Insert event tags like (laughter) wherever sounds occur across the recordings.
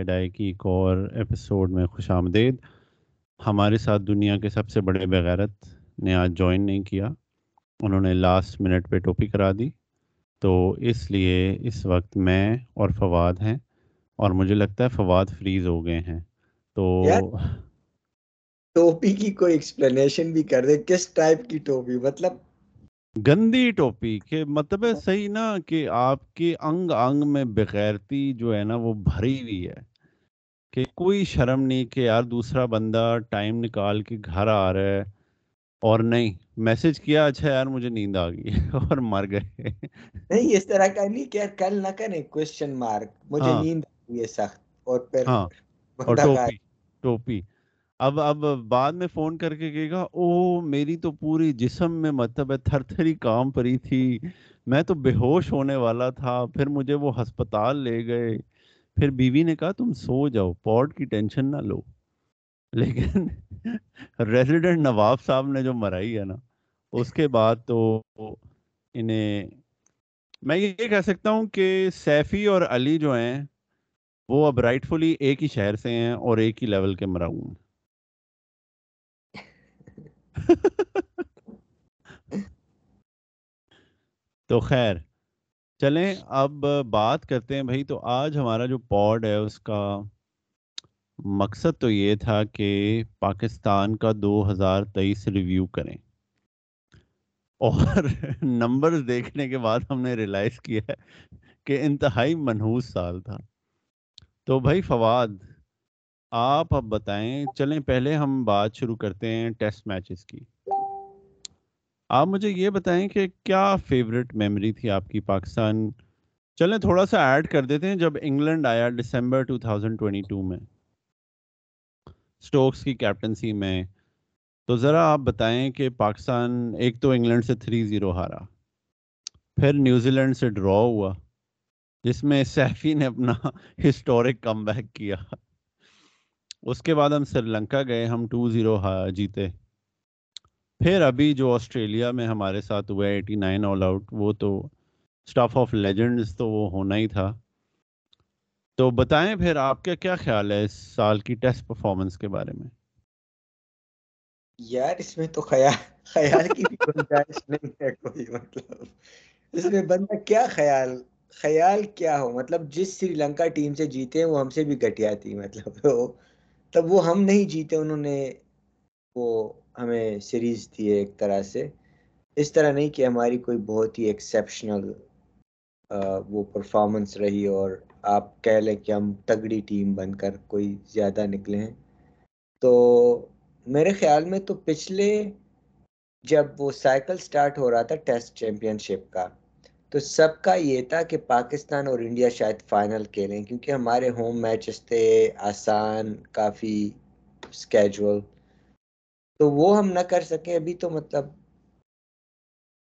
Side I کی ایک اور ایپیسوڈ میں خوش آمدید۔ ہمارے ساتھ دنیا کے سب سے بڑے بغیرت نے آج جوائن نہیں کیا۔ انہوں نے لاسٹ منٹ پہ ٹوپی کرا دی۔ تو اس لیے اس وقت میں اور فواد ہیں۔ اور مجھے لگتا ہے فواد فریز ہو گئے ہیں۔ تو ٹوپی کی کوئی ایکسپلینیشن بھی کر دے کس ٹائپ کی ٹوپی؟ مطلب گندی ٹوپی کہ مطلب ہے صحیح نا کہ آپ کے انگ انگ میں بغیرتی جو ہے نا وہ بھری ہوئی ہے۔ کہ کوئی شرم نہیں کہ یار دوسرا بندہ ٹائم نکال کے گھر آ رہا ہے اور نہیں میسج کیا اچھا یار مجھے نیند آ گئی (laughs) اور مر گئے۔ نہیں اس طرح کا نہیں کہ کل نہ کریں کوشچن مارک مجھے ہاں۔ نیند آئی ہے سخت اور پھر ہاں اور ٹوپی ٹوپی۔ اب اب بعد میں فون کر کے کہے گا او میری تو پوری جسم میں مطلب ہے تھر تھری کام پری تھی۔ میں تو بے ہوش ہونے والا تھا پھر مجھے وہ ہسپتال لے گئے۔ پھر بیوی نے کہا تم سو جاؤ پوڈ کی ٹینشن نہ لو۔ لیکن ریزیڈنٹ نواب صاحب نے جو مرائی ہے نا اس کے بعد تو انہیں میں یہ کہہ سکتا ہوں کہ سیفی اور علی جو ہیں وہ اب رائٹ فلی ایک ہی شہر سے ہیں اور ایک ہی لیول کے مراؤں ہیں۔ (laughs) تو خیر چلیں، اب بات کرتے ہیں بھائی، تو آج ہمارا جو پوڈ ہے، اس کا مقصد تو یہ تھا کہ پاکستان کا دو ہزار تیئیس ریویو کریں۔ اور (laughs) نمبر دیکھنے کے بعد ہم نے ریلائز کیا ہے کہ انتہائی منحوس سال تھا۔ تو بھائی، فواد، آپ اب بتائیں، چلیں، پہلے ہم بات شروع کرتے ہیں ٹیسٹ میچز کی۔ آپ مجھے یہ بتائیں کہ کیا فیوریٹ میموری تھی آپ کی پاکستان؟ چلیں تھوڑا سا ایڈ کر دیتے ہیں جب انگلینڈ آیا دسمبر 2022 میں۔ سٹوکس کی کیپٹنسی میں۔ تو ذرا آپ بتائیں کہ پاکستان، ایک تو انگلینڈ سے تھری زیرو ہارا۔ پھر نیوزی لینڈ سے ڈرا ہوا، جس میں سیفی نے اپنا ہسٹورک کم بیک کیا۔ اس کے بعد ہم سری لنکا گئے، ہم ٹو زیرو جیتے۔ پھر ابھی جو آسٹریلیا میں ہمارے ساتھ ہوا ایٹی نائن آل آؤٹ وہ تو اسٹاف آف لیجنڈز تو وہ ہونا ہی تھا۔ تو بتائیں پھر آپ کا کیا خیال ہے اس سال کی ٹیسٹ پرفارمنس کے بارے میں؟ یار، اس میں تو خیال خیال کی بھی گنجائش نہیں ہے کوئی مطلب۔ اس میں بندہ کیا خیال خیال کیا ہو؟ مطلب جس سری لنکا ٹیم سے جیتے ہیں، وہ ہم سے بھی گھٹیا تھی مطلب۔ (laughs) تب وہ ہم نہیں جیتے، انہوں نے وہ ہمیں سیریز دی ہے ایک طرح سے۔ اس طرح نہیں کہ ہماری کوئی بہت ہی ایکسیپشنل وہ پرفارمنس رہی اور آپ کہہ لیں کہ ہم تگڑی ٹیم بن کر کوئی زیادہ نکلے ہیں۔ تو میرے خیال میں تو پچھلے جب وہ سائیکل سٹارٹ ہو رہا تھا ٹیسٹ چیمپئن شپ کا، تو سب کا یہ تھا کہ پاکستان اور انڈیا شاید فائنل کھیلیں کیونکہ ہمارے ہوم میچز تھے آسان، کافی اسکیجول تو وہ ہم نہ کر سکیں، ابھی تو مطلب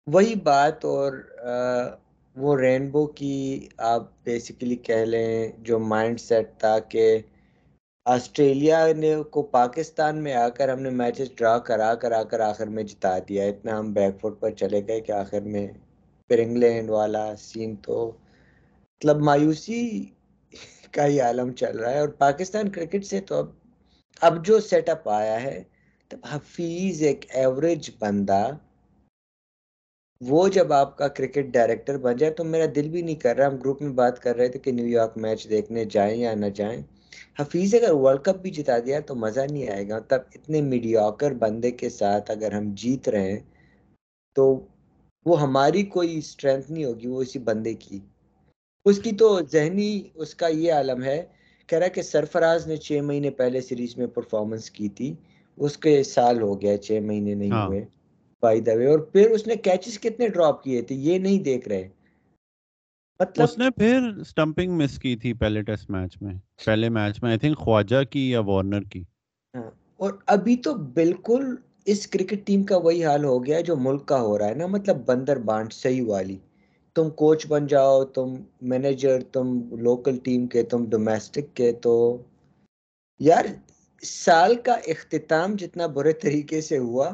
وہی بات اور وہ رینبو کی آپ بیسیکلی کہہ لیں جو مائنڈ سیٹ تھا کہ آسٹریلیا نے کو پاکستان میں آ کر ہم نے میچز ڈرا کرا کرا، کر آخر میں جتا دیا۔ اتنا ہم بیک فٹ پر چلے گئے کہ آخر میں پھر انگلینڈ والا سین تو مطلب مایوسی کا ہی عالم چل رہا ہے۔ اور پاکستان کرکٹ سے تو اب اب جو سیٹ اپ آیا ہے تب حفیظ ایک ایوریج بندہ، وہ جب آپ کا کرکٹ ڈائریکٹر بن جائے تو میرا دل بھی نہیں کر رہا، ہم گروپ میں بات کر رہے تھے کہ نیو یارک میچ دیکھنے جائیں یا نہ جائیں۔ حفیظ اگر ورلڈ کپ بھی جتا دیا تو مزہ نہیں آئے گا۔ تب اتنے میڈیاکر بندے کے ساتھ اگر ہم جیت رہے ہیں تو وہ ہماری کوئی اسٹرینتھ نہیں ہوگی، وہ اسی بندے کی۔ اس کی تو ذہنی، اس کا یہ عالم ہے، کہہ رہا کہ سرفراز نے چھ مہینے پہلے سیریز میں پرفارمنس کی تھی۔ اس کے سال ہو گیا چھ مہینے نہیں ہاں۔ ہوئے بائی دا وے اور پھر اس نے کیچز کتنے ڈراپ کیے تھے؟ یہ نہیں دیکھ رہے۔ مطلب اس نے پھر سٹمپنگ مس کی تھی پہلے ٹیسٹ میچ میں پہلے میچ میں آئی تھنک خواجہ کی یا وارنر کی۔ ہاں اور ابھی تو بالکل اس کرکٹ ٹیم کا وہی حال ہو گیا جو ملک کا ہو رہا ہے نا مطلب بندر بانٹ صحیح والی۔ تم کوچ بن جاؤ تم مینیجر تم لوکل ٹیم کے تم ڈومیسٹک کے تو یار سال کا اختتام جتنا برے طریقے سے ہوا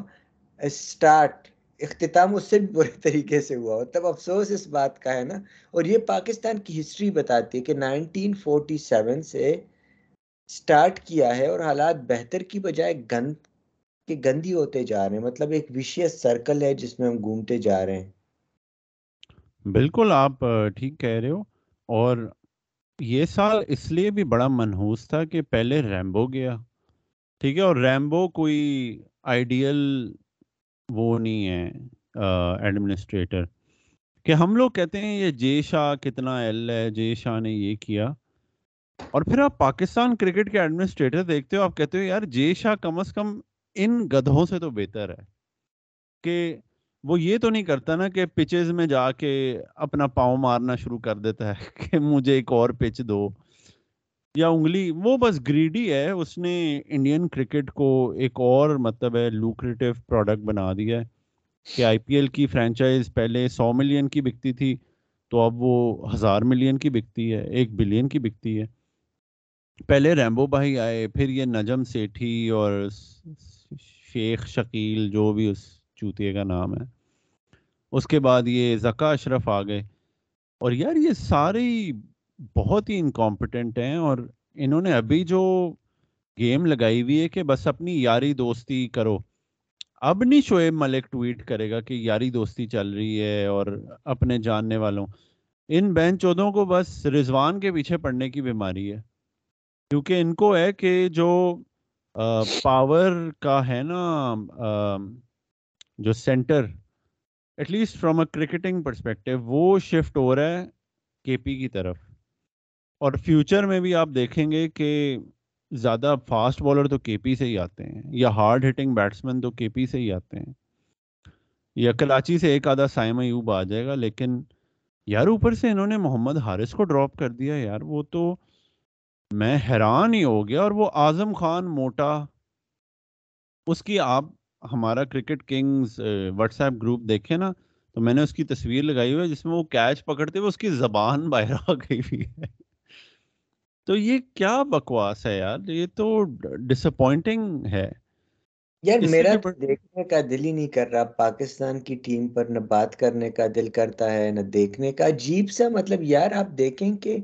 اسٹارٹ اختتام اس سے بھی برے طریقے سے ہوا۔ تب افسوس اس بات کا ہے نا۔ اور یہ پاکستان کی ہسٹری بتاتی ہے کہ نائنٹین فورٹی سیون سے سٹارٹ کیا ہے اور حالات بہتر کی بجائے گند کے گندی ہوتے جا رہے ہیں۔ مطلب ایک وشیس سرکل ہے جس میں ہم گھومتے جا رہے ہیں۔ بالکل، آپ ٹھیک کہہ رہے ہو۔ اور یہ سال اس لیے بھی بڑا منحوس تھا کہ پہلے ریمبو گیا۔ ٹھیک ہے، اور ریمبو کوئی آئیڈیل وہ نہیں ہے ایڈمنسٹریٹر کہ ہم لوگ کہتے ہیں یہ جے شاہ کتنا ایل ہے، جے شاہ نے یہ کیا۔ اور پھر آپ پاکستان کرکٹ کے ایڈمنسٹریٹر دیکھتے ہو، آپ کہتے ہو یار جے شاہ کم از کم ان گدھوں سے تو بہتر ہے۔ کہ وہ یہ تو نہیں کرتا نا کہ پچز میں جا کے اپنا پاؤں مارنا شروع کر دیتا ہے کہ مجھے ایک اور پچ دو۔ یا انگلی، وہ بس گریڈی ہے۔ اس نے انڈین کرکٹ کو ایک اور مطلب ہے لوکریٹو پروڈکٹ بنا دیا ہے کہ آئی پی ایل کی فرینچائز پہلے سو ملین کی بکتی تھی، تو اب وہ ہزار ملین کی بکتی ہے، ایک بلین کی بکتی ہے۔ پہلے ریمبو بھائی آئے، پھر یہ نجم سیٹھی اور شیخ شکیل جو بھی اس چوتیے کا نام ہے۔ اس کے بعد یہ زکا اشرف آ گئے۔ اور یار یہ سارے بہت ہی انکمپٹنٹ ہیں اور انہوں نے ابھی جو گیم لگائی ہوئی ہے کہ بس اپنی یاری دوستی کرو۔ اب نہیں شعیب ملک ٹویٹ کرے گا کہ یاری دوستی چل رہی ہے اور اپنے جاننے والوں۔ ان بہن چودوں کو بس رضوان کے پیچھے پڑنے کی بیماری ہے۔ کیونکہ ان کو ہے کہ جو پاور کا ہے نا جو centre at least from a cricketing perspective وہ شفٹ ہو رہا ہے کے پی کی طرف۔ اور فیوچر میں بھی آپ دیکھیں گے کہ زیادہ فاسٹ بالر تو کے پی سے ہی آتے ہیں یا ہارڈ ہٹنگ بیٹسمین تو کے پی سے ہی آتے ہیں۔ یا کراچی سے ایک آدھا سائم ایوب آ جائے گا، لیکن یار اوپر سے انہوں نے محمد حارث کو ڈراپ کر دیا یار، وہ تو میں حیران ہی ہو گیا۔ اور وہ اعظم خان موٹا، اس کی آپ ہمارا cricket Kings WhatsApp group دیکھے نا، تو میں نے اس کی تصویر لگائی ہوئی ہے جس میں وہ کیچ پکڑتے ہوئے اس کی زبان (laughs) باہر آ گئی ہوئی ہے۔ تو یہ کیا بکواس ہے یار؟ یہ تو ڈس اپوائنٹنگ ہے۔ یار میرا دیکھنے کا دل ہی نہیں کر رہا پاکستان کی ٹیم پر نہ بات کرنے کا دل کرتا ہے نہ دیکھنے کا۔ عجیب سا مطلب یار آپ دیکھیں کہ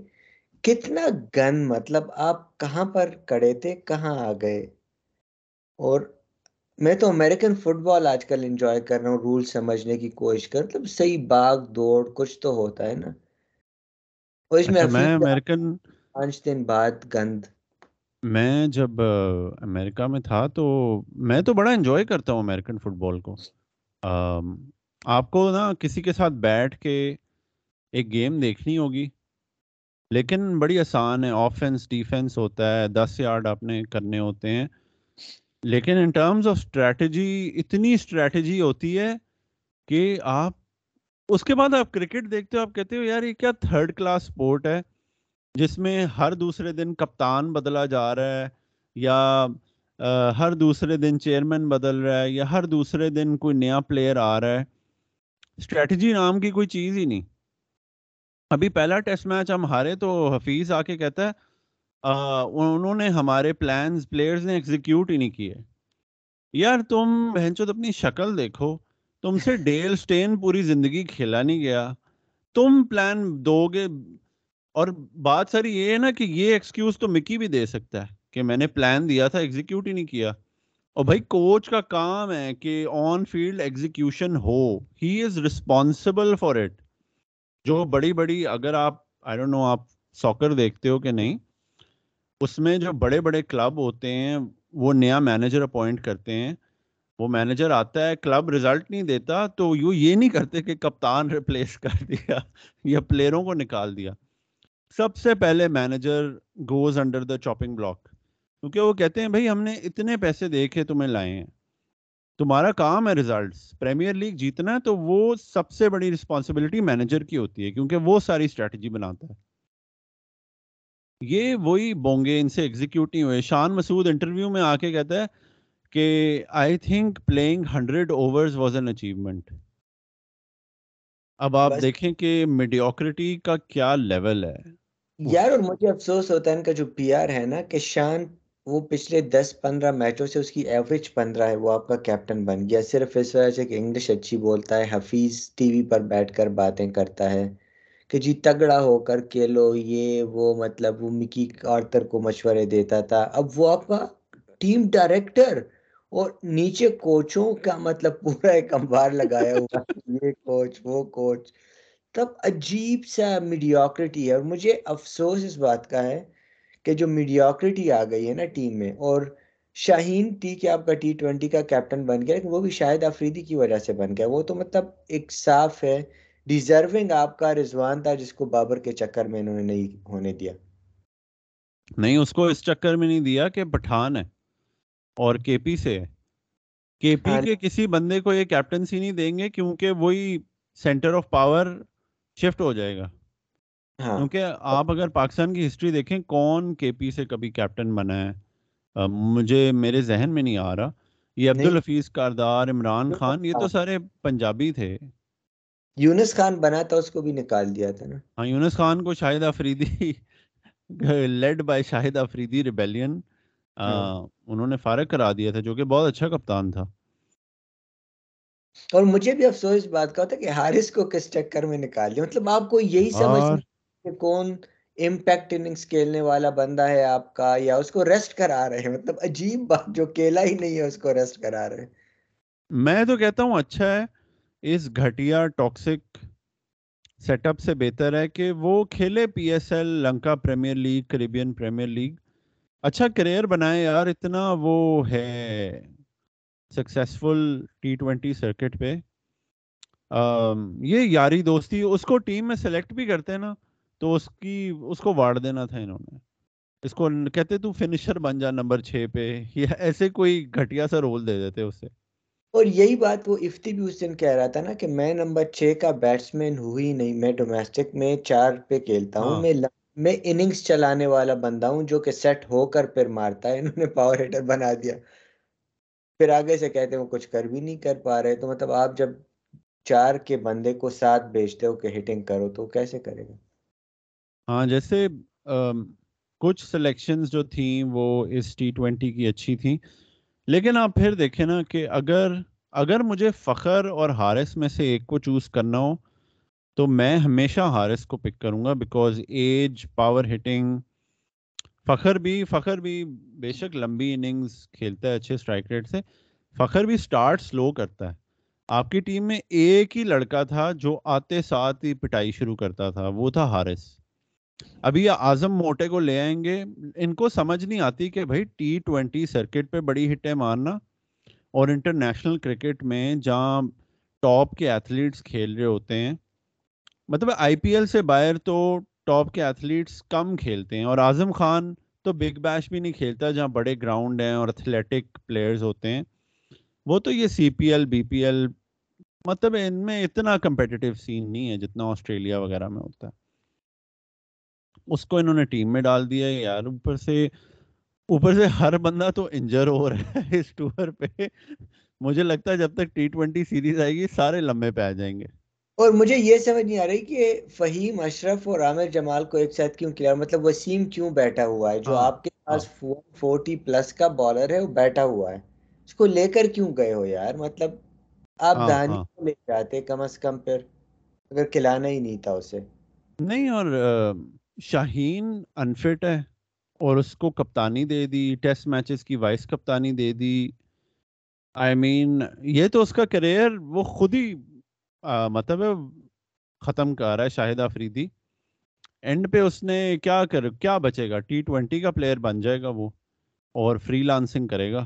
کتنا گن مطلب آپ کہاں پر کڑے تھے کہاں آ گئے۔ اور میں تو امریکن فٹ بال آج کل انجوائے کر رہا ہوں رول سمجھنے کی کوشش کر مطلب صحیح باغ دوڑ کچھ تو ہوتا ہے نا۔ میں اچھا، امریکن پانچ دن بعد گند۔ میں جب امریکہ میں تھا تو میں تو بڑا انجوائے کرتا ہوں امریکن فٹ بال کو آپ کو نا کسی کے ساتھ بیٹھ کے ایک گیم دیکھنی ہوگی۔ لیکن بڑی آسان ہے آفینس ڈیفینس ہوتا ہے، دس یارڈ آپ نے کرنے ہوتے ہیں۔ لیکن ان ٹرمز آف اسٹریٹجی اتنی اسٹریٹجی ہوتی ہے کہ آپ، اس کے بعد آپ کرکٹ دیکھتے ہو، آپ کہتے ہو یار یہ کیا تھرڈ کلاس اسپورٹ ہے۔ جس میں ہر دوسرے دن کپتان بدلا جا رہا ہے یا ہر دوسرے دن چیئرمین بدل رہا ہے یا ہر دوسرے دن کوئی نیا پلیئر آ رہا ہے اسٹریٹجی نام کی کوئی چیز ہی نہیں۔ ابھی پہلا ٹیسٹ میچ ہم ہارے تو حفیظ آ کے کہتا ہے انہوں نے ہمارے پلانز پلیئرز نے ایگزیکیوٹ ہی نہیں کیے۔ یار تم بہنچو اپنی شکل دیکھو تم سے (laughs) ڈیل سٹین پوری زندگی کھیلا نہیں گیا۔ تم پلان دو گے اور بات ساری یہ ہے نا کہ یہ ایکسکیوز تو مکی بھی دے سکتا ہے کہ میں نے پلان دیا تھا ایگزیکیوٹ ہی نہیں کیا۔ اور بھائی کوچ کا کام ہے کہ on field execution who. He is responsible for it جو بڑی بڑی اگر آپ آئی ڈونٹ نو آپ ساکر دیکھتے ہو کہ نہیں، اس میں جو بڑے بڑے کلب ہوتے ہیں، وہ نیا مینیجر اپوائنٹ کرتے ہیں۔ وہ مینیجر آتا ہے کلب ریزلٹ نہیں دیتا تو یوں یہ نہیں کرتے کہ کپتان (laughs) ریپلیس کر دیا یا پلیئروں کو نکال دیا۔ سب سے پہلے manager goes under the chopping block کیونکہ وہ کہتے ہیں، بھائی، ہم نے اتنے پیسے دے کے تمہیں لائے ہیں۔ تمہارا کام ہے ریزلٹس پریمیئر لیگ جیتنا ہے تو وہ سب سے بڑی رسپانسبلٹی مینیجر کی ہوتی ہے، کیونکہ وہ ساری اسٹریٹجی بناتا ہے۔ یہ وہی بونگے ان سے ایگزیکیوٹ نہیں ہوئے۔ شان مسعود انٹرویو میں آ کے کہتا ہے کہ I think playing hundred overs was an achievement اب آپ دیکھیں کہ میڈیوکریٹی کا کیا لیول ہے؟ یار اور مجھے افسوس ہوتا ہے ان کا جو پی آر ہے نا کہ شان وہ پچھلے دس پندرہ میچوں سے اس کی ایوریج پندرہ ہے وہ آپ کا کیپٹن بن گیا۔ صرف اس وجہ سے کہ انگلش اچھی بولتا ہے حفیظ ٹی وی پر بیٹھ کر باتیں کرتا ہے کہ جی تگڑا ہو کر کھیلو یہ وہ مطلب وہ مکی آرتر کو مشورے دیتا تھا۔ اب وہ آپ کا ٹیم ڈائریکٹر اور نیچے کوچوں کا مطلب پورا ایک امبار لگایا ہوا (laughs) یہ کوچ وہ کوچ۔ تب عجیب سا میڈیوکریٹی ہے اور مجھے افسوس اس بات کا ہے کہ جو میڈیوکریٹی آ گئی ہے نا ٹیم میں اور شاہین ٹھیک ہے آپ کا ٹی ٹوینٹی کا کیپٹن بن گیا لیکن وہ بھی شاید افریدی کی وجہ سے بن گیا۔ وہ تو مطلب ایک صاف ہے ڈیزرونگ آپ کا رضوان تھا جس کو بابر کے چکر میں انہوں نے نہیں ہونے دیا۔ نہیں اس کو اس چکر میں نہیں دیا کہ پٹھان ہے۔ اور کے پی سے۔ ہے کے پی ہاں۔ کے کسی بندے کو یہ کیپٹنسی نہیں دیں گے کیونکہ وہی سینٹر آف پاور شفٹ ہو جائے گا۔ ہاں۔ کیونکہ آپ اگر پاکستان کی ہسٹری دیکھیں کون کے پی سے کبھی کیپٹن بنا ہے؟ مجھے میرے ذہن میں نہیں آ رہا۔ یہ عبد الحفیظ کاردار عمران خان یہ تو سارے پنجابی تھے۔ یونس خان بنا تھا اس کو بھی نکال دیا تھا نا۔ ہاں یونس خان کو Shahid Afridi (laughs) led by Shahid Afridi rebellion ہاں۔ انہوں نے فارغ کرا دیا تھا جو کہ بہت اچھا کپتان تھا۔ اور مجھے بھی افسوس بات کا ہوتا کہ ہارس کو کس چکر میں نکال دیا؟ مطلب آپ کو یہی سمجھ کہ کون امپیکٹ اننگز کھیلنے والا بندہ ہے آپ کا یا اس کو ریسٹ کرا رہے ہیں۔ مطلب عجیب بات جو کھیلا ہی نہیں ہے اس کو ریسٹ کرا رہے ہیں۔ میں تو کہتا ہوں اچھا ہے اس گھٹیا ٹاکسک سیٹ اپ سے بہتر ہے کہ وہ کھیلے P S L Lanka premier league Caribbean premier league اچھا کریئر بنائے یار اتنا وہ ہے۔ سکسیسفل ٹی ٹوینٹی سرکٹ پہ۔ یہ یاری دوستی اس کو ٹیم میں سلیکٹ بھی کرتے نا تو اس کی اس کو واڑ دینا تھا انہوں نے۔ اس کو کہتے تو فنیشر بن جا نمبر چھ پہ۔ یا ایسے کوئی گھٹیا سا رول دے دیتے اسے۔ اور یہی بات وہ افتی بھی اس دن کہہ رہا تھا نا کہ میں نمبر چھ کا بیٹسمین ہوئی نہیں میں ڈومیسٹک میں چار پہ کھیلتا ہوں ہاں۔ میں میں اننگز چلانے والا بندہ ہوں جو کہ سیٹ ہو کر پھر مارتا ہے۔ انہوں نے پاور ہیٹر بنا دیا۔ پھر آگے سے کہتے ہیں وہ کچھ کر بھی نہیں کر پا رہے۔ تو مطلب آپ جب چار کے بندے کو ساتھ بیچتے ہو کہ ہٹنگ کرو تو کیسے کرے گا؟ ہاں جیسے کچھ سلیکشنز جو تھیں وہ اس ٹی ٹوینٹی کی اچھی تھیں۔ لیکن آپ پھر دیکھیں نا کہ اگر اگر مجھے فخر اور ہارس میں سے ایک کو چوز کرنا ہو تو میں ہمیشہ ہارس کو پک کروں گا because edge power hitting Fakhar بھی فخر بھی بے شک لمبی اننگز کھیلتا ہے اچھے اسٹرائک ریٹ سے۔ فخر بھی اسٹارٹ سلو کرتا ہے۔ آپ کی ٹیم میں ایک ہی لڑکا تھا جو آتے ساتھ ہی پٹائی شروع کرتا تھا، وہ تھا ہارس ابھی اعظم موٹے کو لے آئیں گے۔ ان کو سمجھ نہیں آتی کہ بھائی ٹی ٹوینٹی سرکٹ پہ بڑی ہٹیں مارنا اور انٹرنیشنل کرکٹ میں جہاں ٹاپ کے ایتھلیٹس کھیل رہے ہوتے ہیں۔ مطلب آئی پی ایل سے باہر تو ٹاپ کے ایتھلیٹس کم کھیلتے ہیں اور اعظم خان تو بگ بیش بھی نہیں کھیلتا جہاں بڑے گراؤنڈ ہیں اور ایتھلیٹک پلیئرز ہوتے ہیں۔ وہ تو یہ C P L, B P L مطلب ان میں اتنا کمپیٹیو سین نہیں ہے جتنا آسٹریلیا وغیرہ میں ہوتا ہے۔ اس کو انہوں نے ٹیم میں ڈال دیا یار، اوپر سے اوپر سے ہر بندہ تو انجر ہو رہا ہے اس ٹور پہ۔ مجھے لگتا ہے جب تک ٹی ٹوینٹی سیریز آئے گی، سارے لمبے پہ آ جائیں گے۔ اور مجھے یہ سمجھ نہیں آ رہی کہ فہیم اشرف اور عامر جمال کو ایک ساتھ کیوں کیا مطلب وسیم کیوں بیٹھا ہوا ہے؟ جو ہاں، آپ کے پاس فورٹی ہاں۔ پلس کا بالر ہے وہ بیٹھا ہوا ہے۔ اس کو لے کر کیوں گئے ہو یار؟ مطلب آپ ہاں، دہانی لے جاتے کم از کم پھر اگر کھلانا ہی نہیں تھا اسے۔ نہیں اور شاہین انفٹ ہے اور اس کو کپتانی دے دی ٹیسٹ میچز کی وائس کپتانی دے دی۔ آئی مین یہ تو اس کا کریئر وہ خود ہی مطلب ختم کر رہا ہے شاہد آفریدی۔ اینڈ پہ اس نے کیا کر، کیا بچے گا؟ ٹی ٹوینٹی کا پلیئر بن جائے گا وہ اور فری لانسنگ کرے گا۔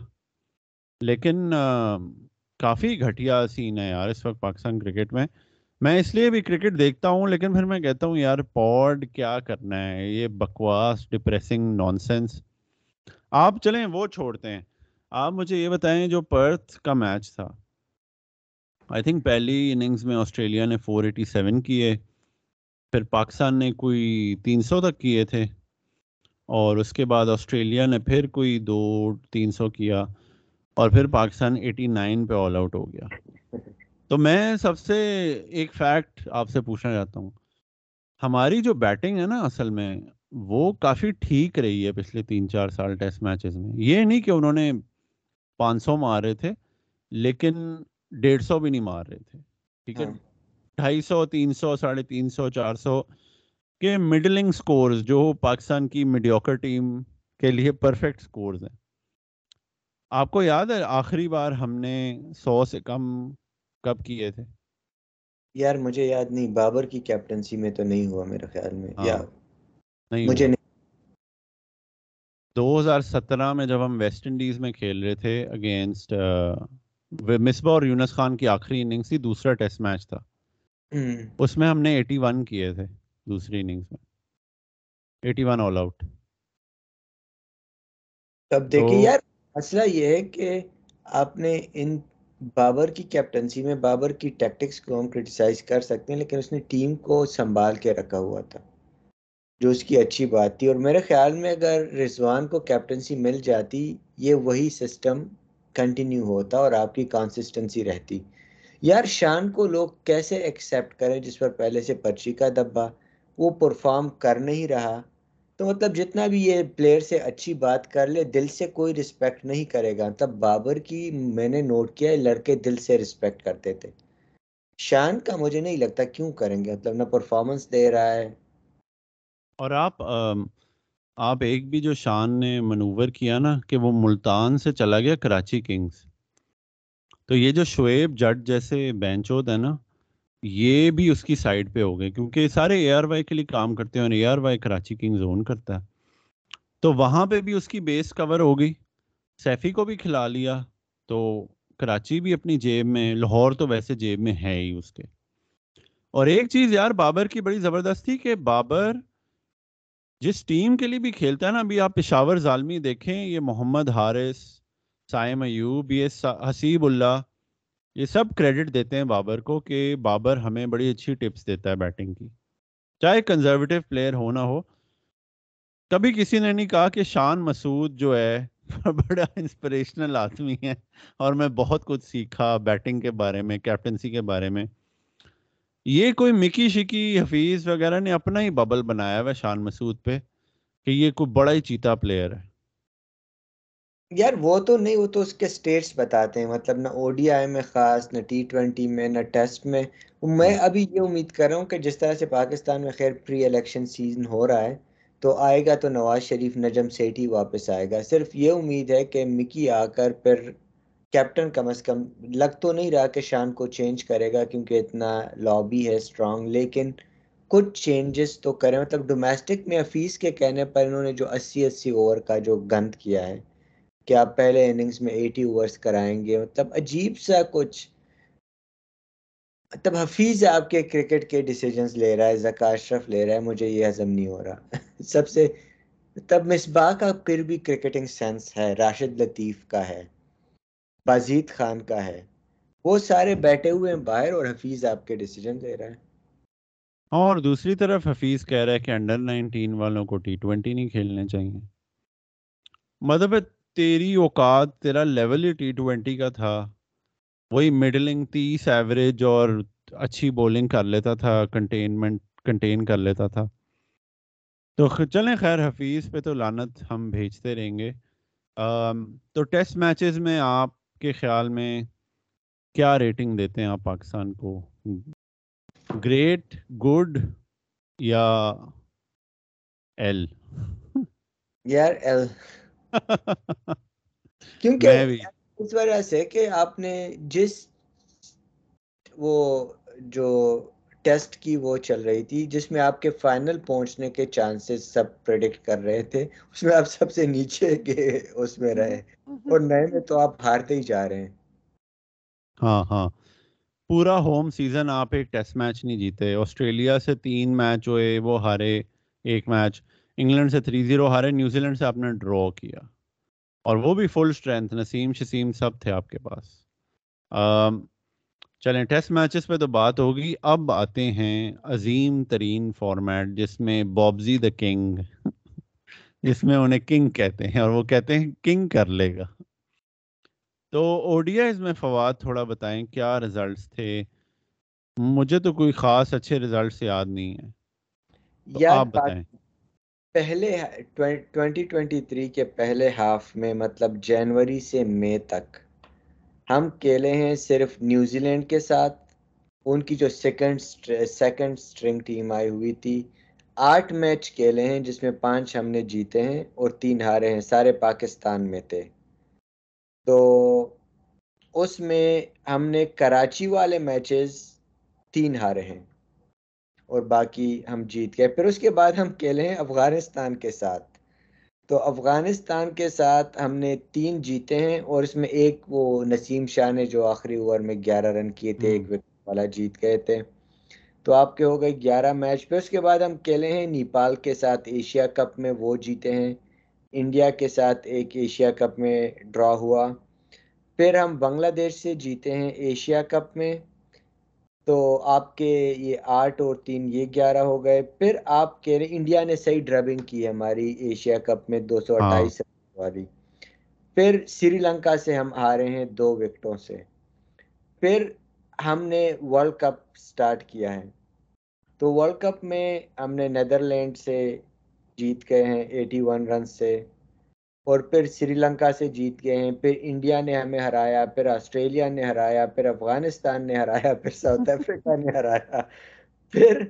لیکن کافی گھٹیا سین ہے یار اس وقت پاکستان کرکٹ میں۔ میں اس لیے بھی کرکٹ دیکھتا ہوں، لیکن پھر میں کہتا ہوں یار پوڈ کیا کرنا ہے؟ یہ بکواس ڈپریسنگ نان سینس آپ چلیں، وہ چھوڑتے ہیں۔ آپ مجھے یہ بتائیں جو پرتھ کا میچ تھا۔ آئی تھنک پہلی اننگز میں آسٹریلیا نے فور ایٹی سیون کیے، پھر پاکستان نے کوئی تین سو تک کیے تھے، اور اس کے بعد آسٹریلیا نے پھر کوئی دو تین سو کیا، اور پھر پاکستان ایٹی نائن پہ آل آؤٹ ہو گیا۔ تو میں سب سے ایک فیکٹ آپ سے پوچھنا چاہتا ہوں۔ ہماری جو بیٹنگ ہے نا اصل میں، وہ کافی ٹھیک رہی ہے پچھلے تین چار سال ٹیسٹ میچز میں۔ یہ نہیں کہ انہوں نے پانچ سو مارے تھے، لیکن ڈیڑھ سو بھی نہیں مار رہے تھے ٹھیک ہے؟ ہاں۔ ڈھائی سو تین سو ساڑھے تین سو چار سو کے مڈلنگ سکورز جو پاکستان کی میڈیوکر ٹیم کے لیے پرفیکٹ سکورز ہیں۔ آپ کو یاد ہے آخری بار ہم نے سو سے کم کب کیے تھے؟ یار مجھے یاد نہیں بابر کی کیپٹنسی میں تو نہیں ہوا میرے خیال میں ہاں، یا نہیں مجھے نہیں۔ دو ہزار سترہ میں جب ہم ویسٹ انڈیز میں کھیل رہے تھے اگینسٹ مصباح اور یونس خان کی آخری اننگس تھی دوسرا ٹیسٹ میچ تھا۔ اس میں ہم نے ایٹی ون کیے تھے دوسری اننگس میں۔ ایٹی ون آل آؤٹ تب دیکھیں یار مسئلہ یہ ہے کہ آپ نے ان بابر کی کیپٹنسی میں بابر کی ٹیکٹکس کو ہم کرٹیسائز کر سکتے ہیں لیکن اس نے ٹیم کو سنبھال کے رکھا ہوا تھا جو اس کی اچھی بات تھی۔ اور میرے خیال میں اگر رضوان کو کیپٹنسی مل جاتی یہ وہی سسٹم کنٹینیو ہوتا اور آپ کی کانسسٹنسی رہتی۔ یار، شان کو لوگ کیسے ایکسیپٹ کریں جس پر پہلے سے پرچی کا دبا، وہ پرفارم کر نہیں رہا۔ تو مطلب جتنا بھی یہ پلیئر سے اچھی بات کر لے، دل سے کوئی رسپیکٹ نہیں کرے گا۔ تب بابر کی میں نے نوٹ کیا ہے، لڑکے دل سے رسپیکٹ کرتے تھے۔ شان کا مجھے نہیں لگتا کیوں کریں گے؟ مطلب نہ پرفارمنس دے رہا ہے۔ اور آپ آپ ایک بھی جو شان نے منور کیا نا کہ وہ ملتان سے چلا گیا کراچی کنگز۔ تو یہ جو شعیب جٹ جیسے بینچود ہے نا، یہ بھی اس کی سائڈ پہ ہو گئے کیونکہ سارے اے آر وائی کے لیے کام کرتے ہیں اور A R Y Karachi Kings own کرتا ہے۔ تو وہاں پہ بھی اس کی بیس کور ہو گئی۔ سیفی کو بھی کھلا لیا۔ تو کراچی بھی اپنی جیب میں، لاہور تو ویسے جیب میں ہے ہی اس کے۔ اور ایک چیز یار، بابر کی بڑی زبردست تھی کہ بابر جس ٹیم کے لیے بھی کھیلتا ہے نا، ابھی آپ پشاور ظالمی دیکھیں، یہ محمد حارث، سائم ایوب، یہ حسیب اللہ، یہ سب کریڈٹ دیتے ہیں بابر کو کہ بابر ہمیں بڑی اچھی ٹپس دیتا ہے بیٹنگ کی۔ چاہے کنزرویٹو پلیئر ہو نہ ہو، کبھی کسی نے نہیں کہا کہ شان مسعود جو ہے، (laughs) بڑا انسپریشنل آدمی ہے اور میں بہت کچھ سیکھا بیٹنگ کے بارے میں کیپٹنسی کے بارے میں۔ یہ کوئی مکی شکی حفیظ وغیرہ نے اپنا ہی ببل بنایا ہوا شان مسعود پہ کہ یہ کوئی بڑا ہی چیتا پلیئر ہے۔ یار وہ تو نہیں وہ تو اس کے سٹیٹس بتاتے ہیں۔ مطلب نہ او ڈی آئی میں خاص نہ ٹی ٹوینٹی میں نہ ٹیسٹ میں۔ میں ہم۔ ابھی یہ امید کر رہا ہوں کہ جس طرح سے پاکستان میں خیر پری الیکشن سیزن ہو رہا ہے تو آئے گا تو نواز شریف نجم سیٹھی واپس آئے گا۔ صرف یہ امید ہے کہ مکی آ کر پھر کیپٹن کم از کم لگ تو نہیں رہا کہ شان کو چینج کرے گا کیونکہ اتنا لابی ہے اسٹرانگ لیکن کچھ چینجز تو کریں۔ مطلب ڈومیسٹک میں حفیظ کے کہنے پر انہوں نے جو اسی اسی اوور کا جو گند کیا ہے کہ آپ پہلے اننگز میں ایٹی اوورس کرائیں گے؟ مطلب عجیب سا کچھ۔ مطلب حفیظ آپ کے کرکٹ کے ڈیسیجنز لے رہا ہے، زکا اشرف لے رہا ہے، مجھے یہ ہضم نہیں ہو رہا۔ (laughs) سب سے تب مصباح کا پھر بھی کرکٹنگ سینس ہے، راشد لطیف کا ہے۔ بازید خان کا ہے۔ وہ سارے بیٹھے ہوئے ہیں باہر اور حفیظ آپ کے ڈیسیجن لے رہا ہے۔ اور دوسری طرف حفیظ کہہ رہا ہے کہ انڈر نائنٹین والوں کو ٹی ٹوینٹی نہیں کھیلنے چاہیے۔ مطلب تیری اوقات تیرا لیول ہی ٹی ٹوینٹی کا تھا۔ وہی مڈلنگ تیس ایوریج اور اچھی بولنگ کر لیتا تھا کنٹینمنٹ کنٹین کر لیتا تھا۔ تو چلیں خیر حفیظ پہ تو لانت ہم بھیجتے رہیں گے۔ آم، تو ٹیسٹ میچز میں آپ کے خیال میں کیا ریٹنگ دیتے ہیں آپ پاکستان کو؟ گریٹ گڈ یا ایل یار ایل کیونکہ اس وجہ سے کہ آپ نے جس وہ جو ٹیسٹ کی وہ چل رہی تھی جس میں آپ کے فائنل پہنچنے کے چانسز سب پریڈکٹ کر رہے تھے اس میں آپ سب سے نیچے کے اس میں رہے۔ اور نئے میں تو آپ ہارتے ہی جا رہے ہیں۔ ہاں ہاں۔ پورا ہوم سیزن آپ ایک ٹیسٹ میچ نہیں جیتے۔ آسٹریلیا سے تین میچ ہوئے وہ ہارے ایک میچ۔ انگلینڈ سے تھری زیرو ہارے نیوزی لینڈ سے آپ نے ڈرا کیا۔ اور وہ بھی فل اسٹرینتھ نسیم شسیم سب تھے آپ کے پاس۔ آم، چلیں ٹیسٹ میچز پہ تو بات ہوگی۔ اب آتے ہیں عظیم ترین فارمیٹ جس میں بابزی دا کنگ۔ جس میں انہیں کنگ کہتے ہیں اور وہ کہتے ہیں کنگ کر لے گا۔ تو اوڈیاز میں فواد تھوڑا بتائیں کیا ریزلٹس تھے؟ مجھے تو کوئی خاص اچھے ریزلٹس یاد نہیں یار آپ بتائیں۔ پہلے ٹوینٹی ٹوینٹی تھری کے پہلے ہاف میں مطلب جنوری سے مئی تک ہم کھیلے ہیں صرف نیوزی لینڈ کے ساتھ۔ ان کی جو سیکنڈ سیکنڈ سٹرنگ ٹیم آئی ہوئی تھی آٹھ میچ کھیلے ہیں جس میں پانچ ہم نے جیتے ہیں اور تین ہارے ہیں سارے پاکستان میں تھے۔ تو اس میں ہم نے کراچی والے میچز تین ہارے ہیں اور باقی ہم جیت گئے۔ پھر اس کے بعد ہم کھیلے ہیں افغانستان کے ساتھ۔ تو افغانستان کے ساتھ ہم نے تین جیتے ہیں اور اس میں ایک وہ نسیم شاہ نے جو آخری اوور میں گیارہ رن کیے تھے ایک وکٹ والا جیت گئے تھے۔ تو آپ کے ہو گئے گیارہ میچ پھر اس کے بعد ہم کھیلے ہیں نیپال کے ساتھ ایشیا کپ میں وہ جیتے ہیں۔ انڈیا کے ساتھ ایک ایشیا کپ میں ڈرا ہوا۔ پھر ہم بنگلہ دیش سے جیتے ہیں ایشیا کپ میں۔ تو آپ کے یہ آٹھ اور تین یہ گیارہ ہو گئے۔ پھر آپ کہہ رہے انڈیا نے صحیح ڈربنگ کی ہماری ایشیا کپ میں دو سو اٹھائیس والی۔ پھر سری لنکا سے ہم ہارے ہیں دو وکٹوں سے۔ پھر ہم نے ورلڈ کپ سٹارٹ کیا ہے۔ تو ورلڈ کپ میں ہم نے نیدرلینڈ سے جیت گئے ہیں ایٹی ون رن سے۔ اور پھر سری لنکا سے جیت گئے ہیں پھر انڈیا نے ہمیں ہرایا پھر آسٹریلیا نے ہرایا پھر افغانستان نے ہرایا پھر ساؤتھ افریقہ نے ہرایا۔ پھر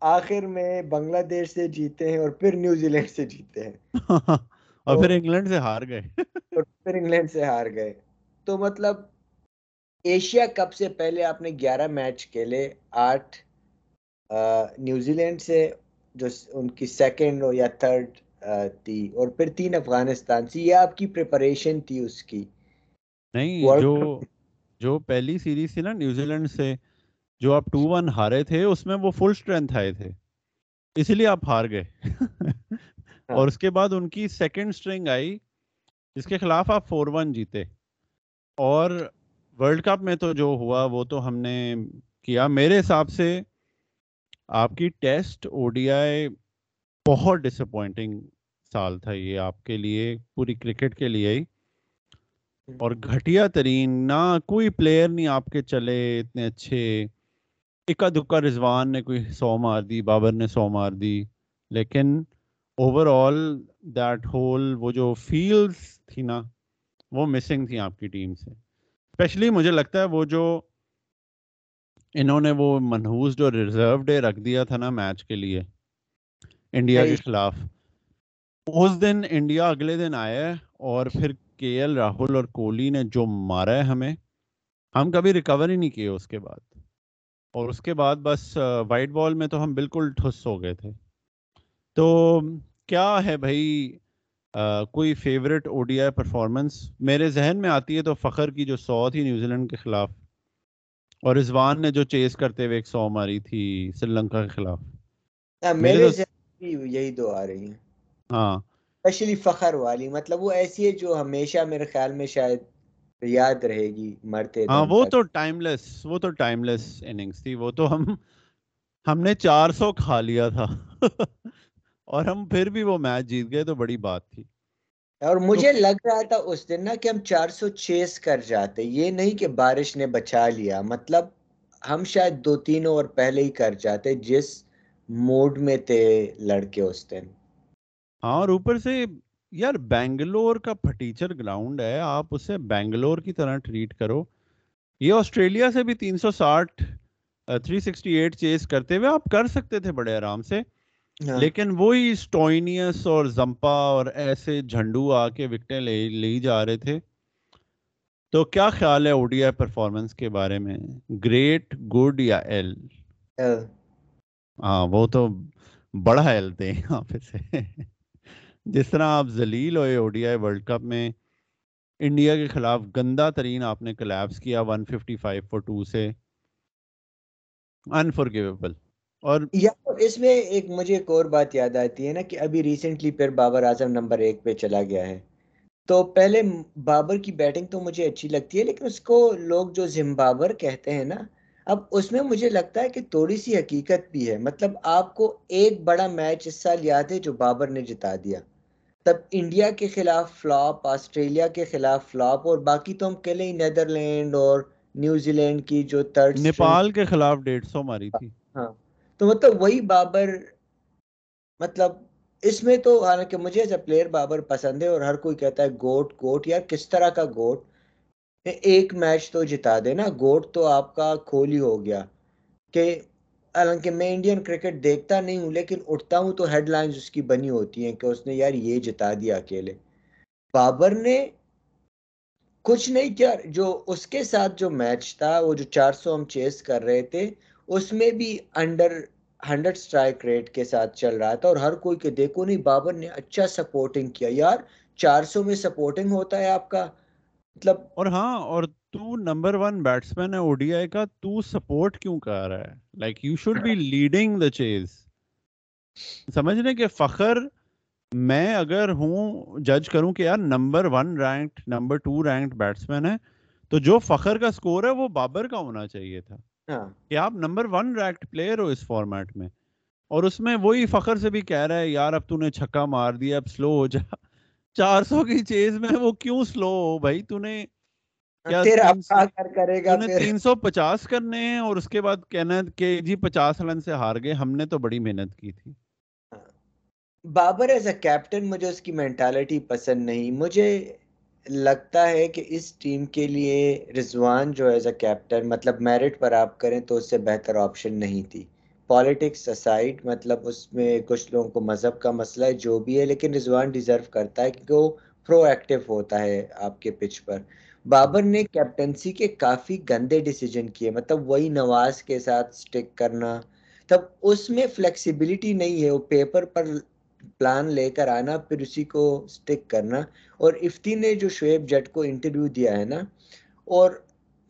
آخر میں بنگلہ دیش سے جیتے ہیں اور پھر نیوزی لینڈ سے جیتے ہیں۔ (laughs) اور پھر انگلینڈ سے ہار گئے۔ اور پھر انگلینڈ سے ہار گئے۔ تو مطلب ایشیا کپ سے پہلے آپ نے گیارہ میچ کھیلے آٹھ نیوزی لینڈ سے جو ان کی سیکنڈ یا تھرڈ تھی اور پھر تین افغانستان سے یہ آپ کی پریپریشن تھی اس کی۔ نہیں جو جو پہلی سیریز تھی نا نیوزی لینڈ سے جو آپ ٹو ون ہارے تھے اس میں وہ فل اسٹرینتھ آئے تھے۔ اسی لیے آپ ہار گئے۔ (laughs) ہاں۔ اور اس کے بعد ان کی سیکنڈ اسٹرنگ آئی جس کے خلاف آپ فور ون جیتے۔ اور ورلڈ کپ میں تو جو ہوا وہ تو ہم نے کیا۔ میرے حساب سے آپ کی ٹیسٹ او ڈی آئی بہت ڈس اپوائنٹنگ سال تھا یہ آپ کے لیے، پوری کرکٹ کے لیے ہی۔ اور گھٹیا ترین، نہ کوئی پلیئر نہیں آپ کے چلے اتنے اچھے۔ اکا دکا رضوان نے کوئی سو مار دی، بابر نے سو مار دی۔ لیکن اوور آل دیٹ ہول وہ جو فیلڈ تھی نا، وہ مسنگ تھی آپ کی ٹیم سے۔ اسپیشلی مجھے لگتا ہے وہ جو انہوں نے وہ منحوس جو ریزرو ڈے رکھ دیا تھا نا میچ کے لیے انڈیا کے خلاف اس دن انڈیا اگلے دن آیا اور پھر کے ایل راہل اور کوہلی نے جو مارا ہے ہمیں ہم کبھی ریکور ہی نہیں کیے اس کے بعد۔ اور اس کے بعد بس وائٹ بال میں تو ہم بالکل ٹھس ہو گئے تھے۔ تو کیا ہے بھائی؟ کوئی favourite O D I performance میرے ذہن میں آتی ہے تو فخر کی جو سو تھی نیوزی لینڈ کے خلاف۔ اور رضوان نے جو چیز کرتے ہوئے ایک سو ماری تھی سری لنکا کے خلاف۔ میرے یہی دو آ رہی ہیں۔ ہاں۔ اسپیشلی فخر والی مطلب وہ ایسی ہے جو ہمیشہ میرے خیال میں شاید یاد رہے گی مرتے ہاں وہ تو ٹائم لیس وہ تو ٹائم لیس اننگز تھی۔ وہ تو ہم ہم نے چار سو کھا لیا تھا۔ (laughs) اور ہم پھر بھی وہ میچ جیت گئے تو بڑی بات تھی۔ اور مجھے لگ رہا تھا اس دن نا کہ ہم چار سو چیس کر جاتے یہ نہیں کہ بارش نے بچا لیا مطلب ہم شاید دو تین اوور پہلے ہی کر جاتے جس موڈ میں تھے لڑکے اس دن۔ ہاں اور اوپر سے یار بینگلور کا پھٹیچر گراؤنڈ ہے آپ اسے بینگلور کی طرح ٹریٹ کرو۔ یہ آسٹریلیا سے بھی تین سو ساٹھ تھری سکسٹی ایٹ چیز کرتے ہوئے آپ کر سکتے تھے بڑے آرام سے۔ لیکن وہی اسٹوئنیس اور زمپا اور ایسے جھنڈو آ کے وکٹیں لے لی جا رہے تھے۔ تو کیا خیال ہے اوڈیا پرفارمنس کے بارے میں؟ گریٹ گڈ یا ایل ہاں وہ تو بڑا ایل تھے یہاں پہ سے۔ جس طرح آپ ذلیل ہوئے O D I World Cup میں انڈیا کے خلاف گندا ترین آپ نے کلیپس کیا 155 فور 2 سے۔ انفارگیویبل اور اس میں ایک مجھے ایک اور بات یاد آتی ہے نا کہ ابھی ریسنٹلی پھر بابر اعظم نمبر ایک پہ چلا گیا ہے۔ تو پہلے بابر کی بیٹنگ تو مجھے اچھی لگتی ہے لیکن اس کو لوگ جو زمبابر کہتے ہیں نا اب اس میں مجھے لگتا ہے کہ تھوڑی سی حقیقت بھی ہے۔ مطلب آپ کو ایک بڑا میچ اس سال یاد ہے جو بابر نے جتا دیا۔ تب انڈیا کے خلاف فلاپ آسٹریلیا کے خلاف فلاپ اور باقی تو ہم کہلے نیدرلینڈ اور نیوزی لینڈ کی جو تھرڈ نیپال کے خلاف ڈیڑھ سو ماری تھی۔ ہاں۔ تو مطلب وہی بابر مطلب اس میں تو حالانکہ مجھے ایز اے پلیئر بابر پسند ہے اور ہر کوئی کہتا ہے گوٹ گوٹ یا کس طرح کا گوٹ؟ ایک میچ تو جتا دے نا، گوٹ تو آپ کا کھول ہی ہو گیا۔ کہ حالانکہ میں انڈین کرکٹ دیکھتا نہیں ہوں، لیکن اٹھتا ہوں تو ہیڈ لائنز اس کی بنی ہوتی ہیں کہ اس نے یار یہ جتا دیا اکیلے۔ بابر نے کچھ نہیں کیا، جو اس کے ساتھ جو میچ تھا، وہ جو چار سو ہم چیز کر رہے تھے اس میں بھی انڈر ہنڈریڈ سٹرائک ریٹ کے ساتھ چل رہا تھا اور ہر کوئی کہ دیکھو نہیں، بابر نے اچھا سپورٹنگ کیا۔ یار، چار سو میں سپورٹنگ ہوتا ہے آپ کا۔ مطلب اور ہاں اور تو نمبر ون بیٹسمین ہے اوڈی آئی کا، تو سپورٹ کیوں کر رہا ہے؟ Like you should be leading the chase سمجھنے کہ فخر، میں اگر ہوں جج کروں کہ یار number one ranked number two ranked batsman ہے، تو جو فخر کا سکور ہے وہ بابر کا ہونا چاہیے تھا۔ کہ آپ نمبر ون رینکڈ پلیئر ہو اس فارمیٹ میں۔ اور اس میں وہی فخر سے بھی کہہ رہا ہے یار اب تو نے چھکا مار دیا اب سلو ہو جا۔ چار سو کی چیز میں وہ کیوں سلو ہو بھائی؟ تو نے تین سو پچاس کرنے ہیں اور اس کے بعد کہنا کہ جی پچاس رن سے ہار گئے ہم نے تو بڑی محنت کی تھی۔ بابر ایز اے کیپٹن مجھے اس کی مینٹالٹی پسند نہیں۔ مجھے لگتا ہے کہ اس ٹیم کے لیے رضوان جو ایز اے کیپٹن مطلب میرٹ پر آپ کریں تو اس سے بہتر آپشن نہیں تھی۔ پالیٹکس اسائڈ مطلب اس میں کچھ لوگوں کو مذہب کا مسئلہ ہے، جو بھی ہے، لیکن رضوان ڈیزرو کرتا ہے کیونکہ وہ پرو ایکٹیو ہوتا ہے آپ کے پچ پر۔ بابر نے کیپٹنسی کے کافی گندے ڈیسیجن کیے مطلب وہی نواز کے ساتھ سٹک کرنا۔ تب اس میں فلیکسیبلٹی نہیں ہے، وہ پیپر پر پلان لے کر آنا، پھر اسی کو سٹک کرنا۔ اور افتی نے جو شعیب جٹ کو انٹرویو دیا ہے نا، اور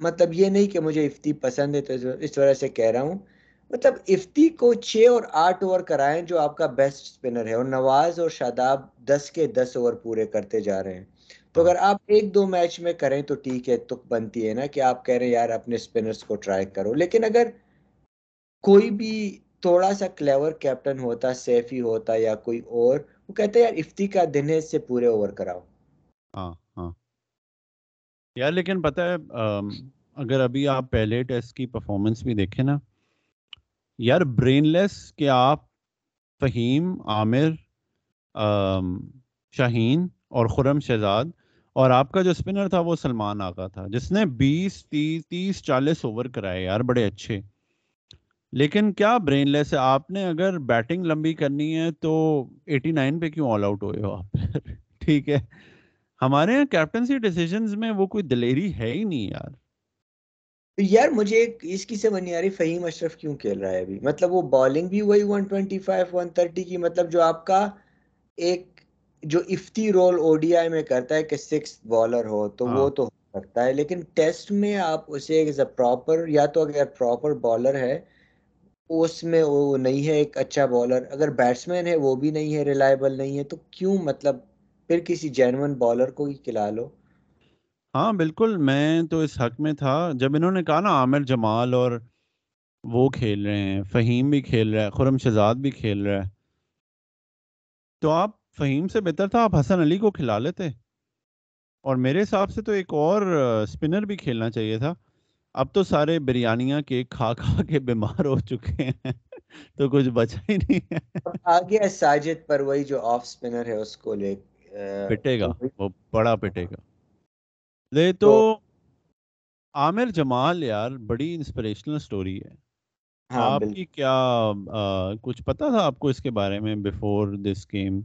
مطلب یہ نہیں کہ مجھے افتی پسند ہے تو اس وجہ سے کہہ رہا ہوں۔ مطلب افتی کو چھ اور آٹھ اوور کرائیں جو آپ کا بیسٹ اسپنر ہے، اور نواز اور شاداب دس کے دس اوور پورے کرتے جا رہے ہیں۔ تو اگر آپ ایک دو میچ میں کریں تو ٹھیک ہے تک بنتی ہے نا کہ آپ کہہ رہے ہیں، یار اپنے اسپنرس کو ٹرائی کرو۔ لیکن اگر کوئی بھی تھوڑا سا کلیور کیپٹن ہوتا سیفی ہوتا یا کوئی اور، وہ کہتے یار، افتی کا دن ہے، اس سے پورے اوور کراؤ۔ ہاں ہاں۔ یار، لیکن پتہ ہے اگر ابھی آپ پہلے ٹیسٹ کی پرفارمنس بھی دیکھیں نا، یار برین لیس کہ آپ، فہیم، عامر شاہین اور خرم شہزاد اور آپ کا جو اسپنر تھا، وہ سلمان آقا تھا۔ جس نے بیس، تیس تیس، چالیس اوور کرائے یار، بڑے اچھے۔ لیکن کیا برین لیس ہے؟ آپ نے اگر بیٹنگ لمبی کرنی ہے تو ایٹی نائن پہ کیوں آل آؤٹ ہوئے ہو آپ؟ (laughs) ٹھیک ہے۔ ہمارے یہاں کیپٹنسی ڈیسیجنز میں وہ کوئی دلیری ہے ہی نہیں یار۔ یار مجھے اس کی سے بنی آ رہی فہیم اشرف کیوں کھیل رہا ہے ابھی؟ مطلب وہ بالنگ بھی وہی 125 130 کی مطلب جو آپ کا ایک جو افتی رول او ڈی آئی میں کرتا ہے کہ سکس بالر ہو تو وہ ہاں۔ تو ہو سکتا ہے لیکن ٹیسٹ میں آپ اسے ایز اے پراپر یا تو اگر پراپر بالر ہے اس میں وہ نہیں ہے ایک اچھا بالر اگر بیٹسمین ہے وہ بھی نہیں ہے ریلائبل نہیں ہے، تو کیوں مطلب پھر کسی جینون بالر کو ہی کھلا لو؟ ہاں بالکل۔ میں تو اس حق میں تھا۔ جب انہوں نے کہا نا عامر جمال اور وہ کھیل رہے ہیں، فہیم بھی کھیل رہا ہے، خرم شہزاد بھی کھیل رہا ہے۔ تو آپ فہیم سے بہتر تھا، آپ حسن علی کو کھلا لیتے۔ اور میرے حساب سے تو ایک اور اسپنر بھی کھیلنا چاہیے تھا۔ اب تو سارے بریانیاں کیک کھا کھا کے بیمار ہو چکے ہیں تو کچھ بچا ہی نہیں ہے۔ آگے ساجد پر وہی جو آف سپنر ہے اس کو لے پٹے گا وہ بڑا پٹے گا۔ لے تو عامر جمال یار بڑی انسپریشنل سٹوری ہے۔ ہاں، آپ کی کیا کچھ پتا تھا آپ کو اس کے بارے میں بیفور دس گیم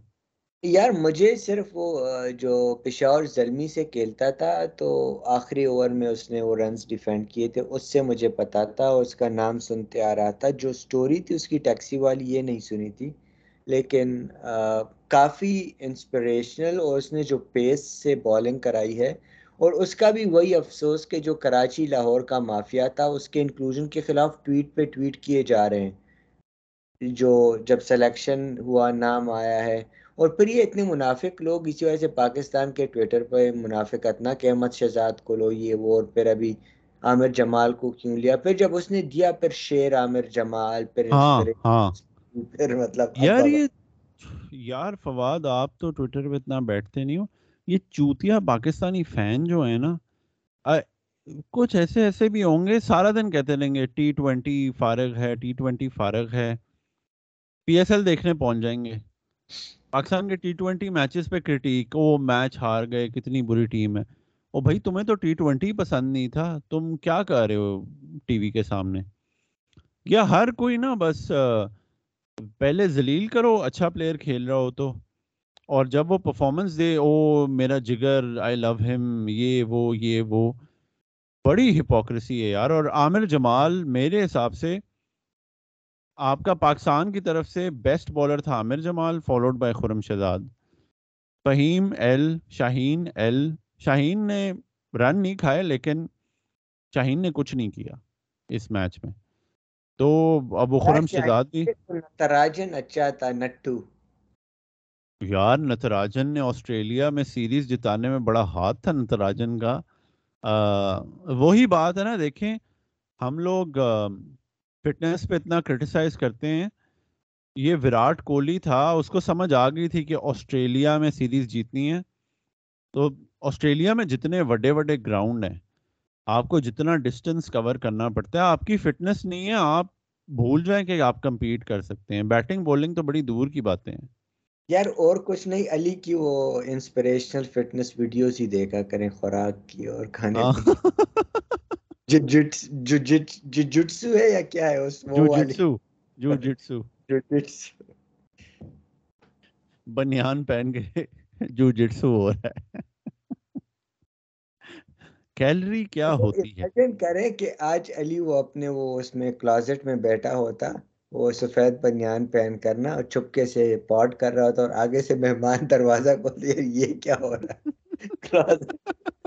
یار مجھے صرف وہ جو پشاور زلمی سے کھیلتا تھا، تو آخری اوور میں اس نے وہ رنز ڈیفینڈ کیے تھے، اس سے مجھے پتا تھا اور اس کا نام سنتے آ رہا تھا۔ جو سٹوری تھی، اس کی ٹیکسی والی یہ نہیں سنی تھی۔ لیکن کافی انسپریشنل اور اس نے جو پیس سے بالنگ کرائی ہے، اور اس کا بھی وہی افسوس کہ جو کراچی لاہور کا مافیا تھا، اس کے انکلوژن کے خلاف ٹویٹ پہ ٹویٹ کیے جا رہے ہیں۔ جو جب سلیکشن ہوا، نام آیا ہے اور پھر یہ اتنے منافق لوگ اسی وجہ سے پاکستان کے ٹویٹر پہ منافقت نہ کہ احمد شہزاد کو لو یہ وہ اور پھر ابھی عامر جمال کو کیوں لیا؟ پھر جب اس نے دیا پھر شیر عامر جمال پھر ہاں ہاں۔ پھر مطلب یار یہ یار فواد آپ تو ٹویٹر پہ اتنا بیٹھتے نہیں ہو۔ یہ چوتیا پاکستانی فین جو ہے نا کچھ ایسے ایسے بھی ہوں گے سارا دن کہتے رہیں گے ٹی ٹوینٹی فارغ ہے ٹی ٹوینٹی فارغ ہے۔ پی ایس ایل دیکھنے پہنچ جائیں گے۔ پاکستان کے ٹی ٹوینٹی میچز پہ کرٹیک وہ میچ ہار گئے، کتنی بری ٹیم ہے۔ او بھائی، تمہیں تو ٹی ٹوینٹی پسند نہیں تھا، تم کیا کر رہے ہو ٹی وی کے سامنے؟ یا ہر کوئی نا بس پہلے ذلیل کرو اچھا پلیئر کھیل رہا ہو تو۔ اور جب وہ پرفارمنس دے، او میرا جگر آئی لو ہم یہ، وہ یہ، وہ۔ بڑی ہپوکریسی ہے یار۔ اور عامر جمال میرے حساب سے آپ کا پاکستان کی طرف سے بیسٹ بالر تھا Aamer Jamal followed by Khurram Shahzad. Faheem L Shaheen L Shaheen نے رن نہیں کھائے لیکن شاہین نے کچھ نہیں کیا اس میچ میں. تو ابو خرم شہزاد بھی نتراجن اچھا تھا نٹو. یار نتراجن نے آسٹریلیا میں سیریز جتانے میں بڑا ہاتھ تھا نتراجن کا. وہی بات ہے نا دیکھیں ہم لوگ فٹنس پہ اتنا کرٹیسائز کرتے ہیں۔ یہ وراٹ کوہلی تھا اس کو سمجھ آ گئی تھی کہ آسٹریلیا میں سیریز جیتنی ہے۔ تو آسٹریلیا میں جتنے بڑے بڑے گراؤنڈ ہیں آپ کو جتنا ڈسٹینس کور کرنا پڑتا ہے آپ کی فٹنس نہیں ہے آپ بھول جائیں کہ آپ کمپیٹ کر سکتے ہیں۔ بیٹنگ بولنگ تو بڑی دور کی باتیں ہیں۔ یار اور کچھ نہیں علی کی وہ انسپریشنل فٹنس ویڈیوز ہی دیکھا کریں خوراک کی اور کھانے (laughs) جوجٹسو ہے یا کیا ہے اس جوجٹسو جوجٹسو جوجٹسو بنیان پہن کے جوجٹسو ہو رہا ہے۔ کیلری کیا ہوتی ہے؟ کریں کہ آج علی وہ اپنے وہ اس میں کلازٹ میں بیٹھا ہوتا وہ سفید بنیان پہن کرنا اور چپکے سے پاٹ کر رہا ہوتا اور آگے سے مہمان دروازہ کھول دیا یہ کیا ہو رہا ہے؟ (laughs)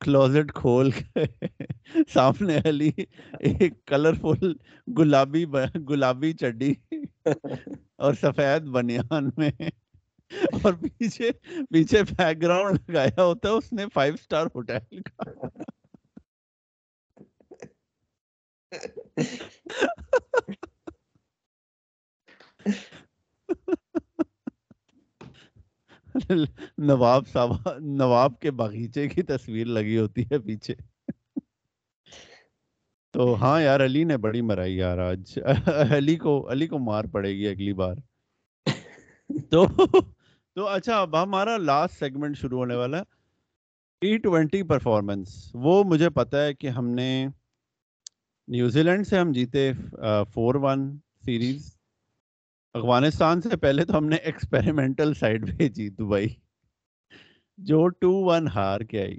کلوزٹ کھول کے سامنے علی ایک کلرفل گلابی گلابی چڈی اور سفید بنیان میں اور پیچھے پیچھے بیک گراؤنڈ لگایا ہوتا ہے اس نے فائیو اسٹار ہوٹل کا (laughs) نواب صاحب، نواب کے باغیچے کی تصویر لگی ہوتی ہے پیچھے۔ تو ہاں یار، علی نے بڑی مرائی یار آج۔ (laughs) علی کو علی کو مار پڑے گی اگلی بار۔ تو تو اچھا اب ہمارا لاسٹ سیگمنٹ شروع ہونے والا ہے۔ ٹی ٹوینٹی پرفارمنس وہ مجھے پتا ہے کہ ہم نے نیوزی لینڈ سے ہم جیتے فور ون سیریز افغانستان سے پہلے تو ہم نے ایکسپیریمنٹل سائڈ (laughs) بھیجی دبئی۔ جو ٹو ون ہار کے آئی۔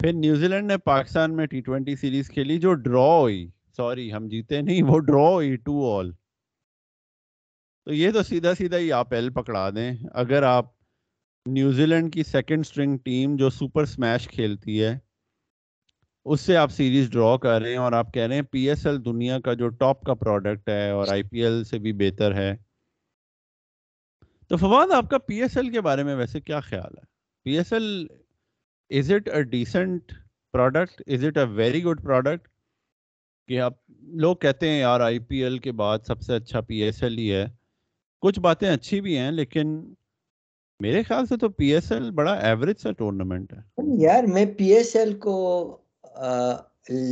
پھر نیوزی لینڈ نے پاکستان میں ٹی ٹوینٹی سیریز کھیلی جو ڈرا ہوئی۔ سوری ہم جیتے نہیں، وہ ڈرا ہوئی ٹو آل تو یہ تو سیدھا سیدھا ہی آپ ایل پکڑا دیں۔ اگر آپ نیوزی لینڈ کی سیکنڈ سٹرنگ ٹیم جو سپر سمیش کھیلتی ہے اس سے آپ سیریز ڈرا کر رہے ہیں اور آپ کہہ رہے ہیں پی ایس ایل دنیا کا جو ٹاپ کا پروڈکٹ ہے اور آئی پی ایل سے بھی بہتر ہے۔ تو فواد، آپ کا پی ایس ایل کے بارے میں ویسے کیا خیال ہے؟ P S L is it a decent product is it a very good product کہ آپ لوگ کہتے ہیں یار آئی پی ایل کے بعد سب سے اچھا پی ایس ایل ہی ہے۔ کچھ باتیں اچھی بھی ہیں، لیکن میرے خیال سے تو پی ایس ایل بڑا ایوریج سا ٹورنامنٹ ہے۔ یار، میں پی ایس ایل کو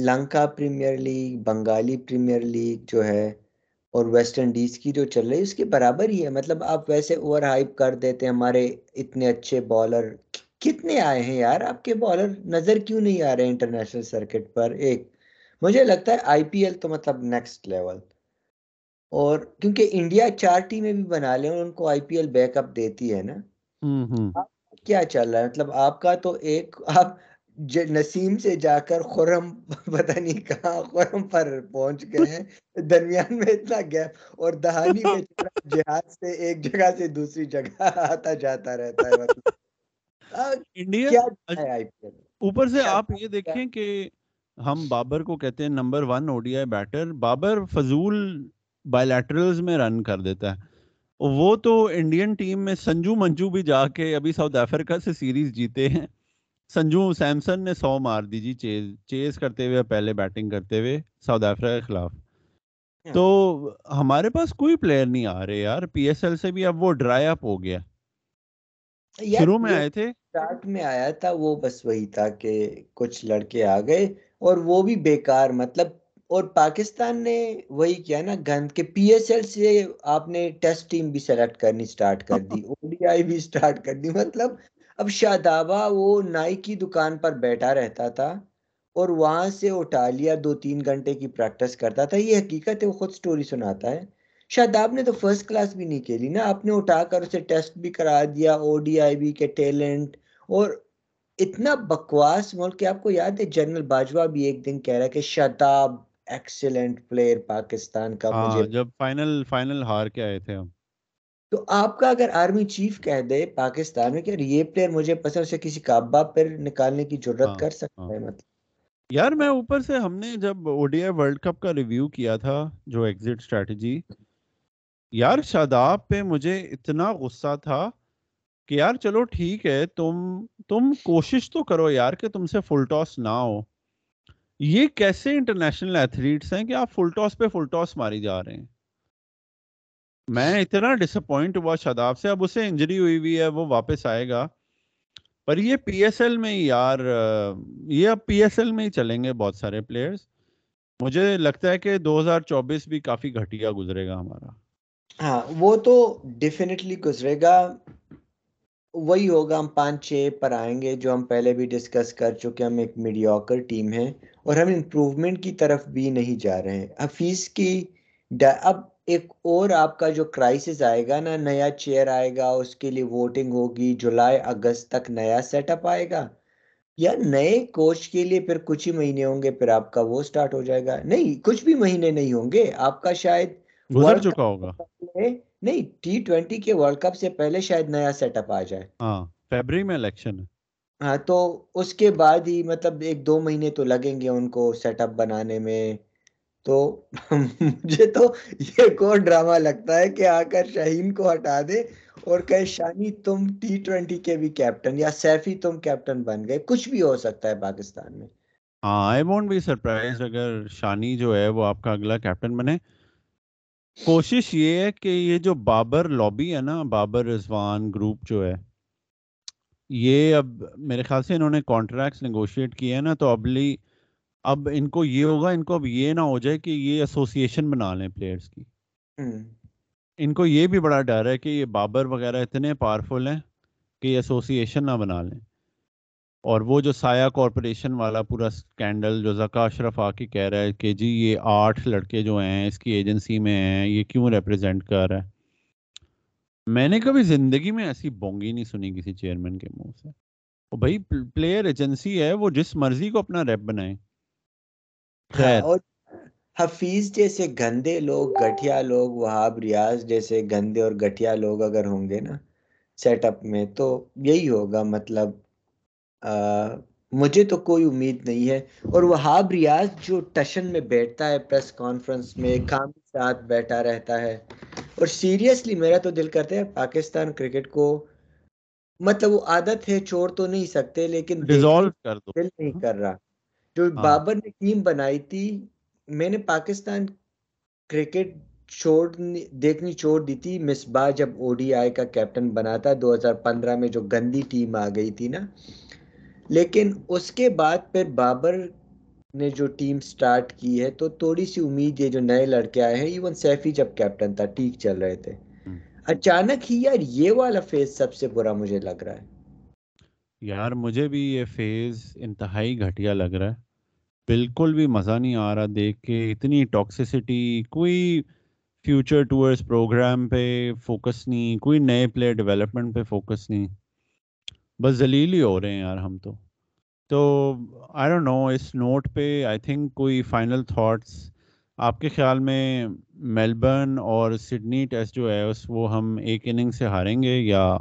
Lanka premier league Bengali premier league جو ہے اور ویسٹ انڈیز کی جو چل رہی ہے اس کے برابر ہی ہے۔ مطلب آپ ویسے اوور ہائپ کر دیتے ہیں ہمارے اتنے اچھے بالر کتنے آئے ہیں یار؟ آپ کے بالر نظر کیوں نہیں آ رہے انٹرنیشنل سرکٹ پر؟ ایک مجھے لگتا ہے آئی پی ایل تو مطلب نیکسٹ لیول اور کیونکہ انڈیا چار ٹیمیں بھی بنا لیں اور ان کو آئی پی ایل بیک اپ دیتی ہے نا۔ کیا چل رہا ہے؟ مطلب آپ کا تو ایک آپ نسیم سے جا کر خرم (laughs) پتہ نہیں کہاں خرم پر پہنچ گئے ہیں۔ درمیان میں اتنا گیپ اور دہانی میں جہاز سے ایک جگہ سے دوسری جگہ (laughs) آتا جاتا رہتا ہے۔ مطلب انڈیا اوپر سے آپ یہ دیکھیں کہ ہم بابر کو کہتے ہیں number one O D I batter. Babar فضول بائیلیٹرلز میں رن کر دیتا ہے۔ وہ تو انڈین ٹیم میں سنجو منجو بھی جا کے ابھی ساؤتھ افریقہ سے سیریز جیتے ہیں۔ سنجو سیمسن نے سو مار دی جی چیز چیز کرتے ہوئے پہلے بیٹنگ کرتے ہوئے ساؤتھ افریقہ کے خلاف۔ تو ہمارے پاس کوئی پلیئر نہیں آ رہے یار۔ پی ایس ایل سے بھی اب وہ ڈرائی اپ ہو گیا۔ شروع میں آئے تھے۔ اسٹارٹ میں آیا تھا وہ بس وہی تھا کہ کچھ لڑکے آ گئے اور وہ بھی بیکار مطلب اور پاکستان نے وہی کیا نا گند کے پی ایس ایل سے آپ نے ٹیسٹ ٹیم بھی سلیکٹ کرنی سٹارٹ کر دی او ڈی آئی بھی سٹارٹ کر دی۔ مطلب اب شادابہ وہ نائی کی دکان پر بیٹھا رہتا تھا اور وہاں سے اٹھا لیا دو تین گھنٹے کی پریکٹس کرتا تھا۔ یہ حقیقت ہے، وہ خود سٹوری سناتا ہے۔ شاداب نے تو فرسٹ کلاس بھی نہیں کھیلی نا۔ آپ نے اٹھا کر اسے ٹیسٹ بھی کرا دیا او ڈی آئی بی کے ٹیلنٹ اور اتنا بکواس ملک کہ آپ کو یاد ہے، جنرل باجوہ بھی ایک دن کہہ رہا ہے کہ شاداب ایکسیلنٹ پلیئر پاکستان کا مجھے ہاں، جب فائنل فائنل ہار کے آئے تھے ہم۔ تو آپ کا اگر آرمی چیف کہہ دے پاکستان میں کہ یہ پلیئر مجھے پسند اسے کسی کعبہ پر نکالنے کی ہاں، ضرورت کر سکتا ہاں۔ ہے مطلب۔ یار میں اوپر سے ہم نے جب O D I world cup کا ریویو کیا تھا جو ایگزٹ اسٹریٹجی یار شاداب پہ مجھے اتنا غصہ تھا کہ یار چلو ٹھیک ہے تم تم کوشش تو کرو یار کہ تم سے فل ٹاس نہ ہو۔ یہ کیسے انٹرنیشنل ایتھلیٹس ہیں کہ آپ فل ٹاس پہ فل ٹاس ماری جا رہے ہیں؟ میں اتنا ڈس اپوائنٹ ہوا شاداب سے، اب اسے انجری ہوئی ہوئی ہے، وہ واپس آئے گا۔ پر یہ پی ایس ایل میں یار، یہ اب پی ایس ایل میں ہی چلیں گے بہت سارے پلیئرز مجھے لگتا ہے کہ دو ہزار چوبیس بھی کافی گھٹیا گزرے گا ہمارا۔ ہاں وہ تو ڈیفینیٹلی گزرے گا۔ وہی ہوگا، ہم پانچ چھ پر آئیں گے، جو ہم پہلے بھی ڈسکس کر چکے ہم ایک میڈیوکر ٹیم ہے اور ہم امپروومنٹ کی طرف بھی نہیں جا رہے ہیں۔ حفیظ کی اب ایک اور آپ کا جو کرائسس آئے گا نا نیا چیئر آئے گا اس کے لیے ووٹنگ ہوگی جولائی اگست تک نیا سیٹ اپ آئے گا۔ یا نئے کوچ کے لیے پھر کچھ ہی مہینے ہوں گے پھر آپ کا وہ سٹارٹ ہو جائے گا۔ نہیں کچھ بھی مہینے نہیں ہوں گے۔ آپ کا شاید گزر چکا ہوگا۔ نہیں ٹی ٹوینٹی کے ورلڈ کپ سے پہلے شاید نیا سیٹ اپ آ جائے۔ ہاں فیبری میں الیکشن ہے۔ ہاں تو اس کے بعد ہی مطلب ایک دو مہینے تو لگیں گے ان کو سیٹ اپ بنانے میں۔ تو مجھے تو یہ ایک اور ڈرامہ لگتا ہے کہ آ کر شاہین کو ہٹا دے اور کہ شانی تم ٹی ٹوینٹی کے بھی کیپٹن یا سیفی تم کیپٹن بن گئے۔ کچھ بھی ہو سکتا ہے پاکستان میں۔ ہاں آئی وونٹ بی سرپرائز اگر شانی جو ہے وہ آپ کا اگلا کیپٹن بنے۔ کوشش یہ ہے کہ یہ جو بابر لابی ہے نا، بابر رضوان گروپ جو ہے، یہ اب میرے خیال سے انہوں نے کانٹریکٹس نیگوشیٹ کیے ہیں نا، تو ابلی اب ان کو یہ ہوگا ان کو اب یہ نہ ہو جائے کہ یہ ایسوسیشن بنا لیں پلیئرس کی۔ ان کو یہ بھی بڑا ڈر ہے کہ یہ بابر وغیرہ اتنے پاورفل ہیں کہ یہ ایسوسیشن نہ بنا لیں۔ اور وہ جو سایہ کارپوریشن والا پورا سکینڈل جو زکا اشرف آ کے کہہ رہا ہے کہ جی یہ آٹھ لڑکے جو ہیں اس کی ایجنسی میں ہیں یہ کیوں ریپرزینٹ کر رہا ہے؟ میں نے کبھی زندگی میں ایسی بونگی نہیں سنی کسی چیئرمین کے منہ سے۔ بھائی پلیئر ایجنسی ہے وہ جس مرضی کو اپنا ریپ بنائے۔ ہاں، اور حفیظ جیسے گندے لوگ گٹھیا لوگ وہاب ریاض جیسے گندے اور گٹھیا لوگ اگر ہوں گے نا سیٹ اپ میں تو یہی ہوگا مطلب مجھے تو کوئی امید نہیں ہے۔ اور وہاب ریاض جو ٹشن میں بیٹھتا ہے پریس کانفرنس میں کام ساتھ بیٹھا رہتا ہے۔ اور سیریسلی میرا تو دل کرتا ہے پاکستان کرکٹ کو مطلب وہ عادت ہے چھوڑ تو نہیں سکتے لیکن دل نہیں کر رہا۔ جو ہاں۔ بابر نے ٹیم بنائی تھی میں نے پاکستان کرکٹ چھوڑ دیکھنی چھوڑ دی تھی۔ مصباح جب او ڈی آئی کا کیپٹن بنا تھا دو ہزار پندرہ میں جو گندی ٹیم آ گئی تھی نا۔ لیکن اس کے بعد پھر بابر نے جو ٹیم سٹارٹ کی ہے تو تھوڑی سی امید ہے جو نئے لڑکے آئے ہیں ایون سیفی جب کیپٹن تھا ٹھیک چل رہے تھے۔ اچانک ہی یار یہ والا فیز سب سے برا مجھے لگ رہا ہے۔ یار مجھے بھی یہ فیز انتہائی گھٹیا لگ رہا ہے۔ بالکل بھی مزہ نہیں آ رہا دیکھ کے اتنی ٹاکسیسٹی کوئی فیوچر ٹورس پروگرام پہ فوکس نہیں کوئی نئے پلیئر ڈیولپمنٹ پہ فوکس نہیں۔ بس ذلیل ہی ہو رہے ہیں یار ہم تو۔ تو آئی ڈونٹ نو اس نوٹ پہ آئی تھنک کوئی فائنل تھاٹس آپ کے خیال میں میلبرن اور سڈنی ٹیسٹ جو ہے اس وہ ہم ایک اننگ سے ہاریں گے یا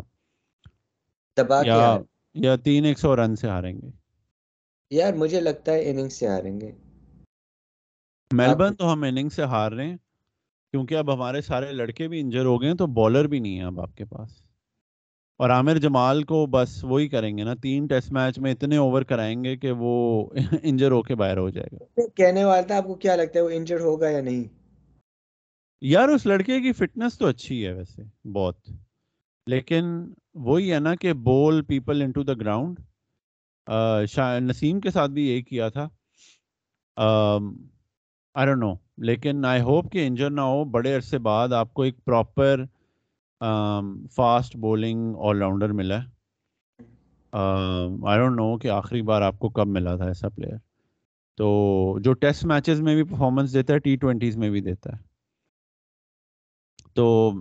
یا تین ایک سو رن سے ہاریں گے؟ یار مجھے لگتا ہے اننگ سے ہاریں گے۔ میلبرن تو ہم اننگ سے ہار رہے ہیں کیونکہ اب ہمارے سارے لڑکے بھی انجر ہو گئے ہیں تو بالر بھی نہیں ہے اب آپ کے پاس۔ اور عامر جمال کو بس وہی کریں گے نا تین ٹیسٹ میچ میں اتنے اوور کرائیں گے کہ وہ (laughs) انجر ہو کے باہر ہو جائے گا۔ کہنے والا تھا آپ کو کیا لگتا ہے وہ انجر ہوگا یا نہیں؟ یار اس لڑکے کی فٹنس تو اچھی ہے ویسے بہت۔ لیکن وہی ہے نا کہ bowl people into the ground. Naseem کے ساتھ بھی یہی کیا تھا۔ آئی ڈونٹ نو لیکن آئی ہوپ کہ انجر نہ ہو، بڑے عرصے بعد آپ کو ایک proper fast bowling all rounder ملا ہے۔ آئی ڈونٹ نو کہ آخری بار آپ کو کب ملا تھا ایسا پلیئر تو جو ٹیسٹ میچز میں بھی پرفارمنس دیتا ہے ٹی ٹوینٹیز میں بھی دیتا ہے۔ تو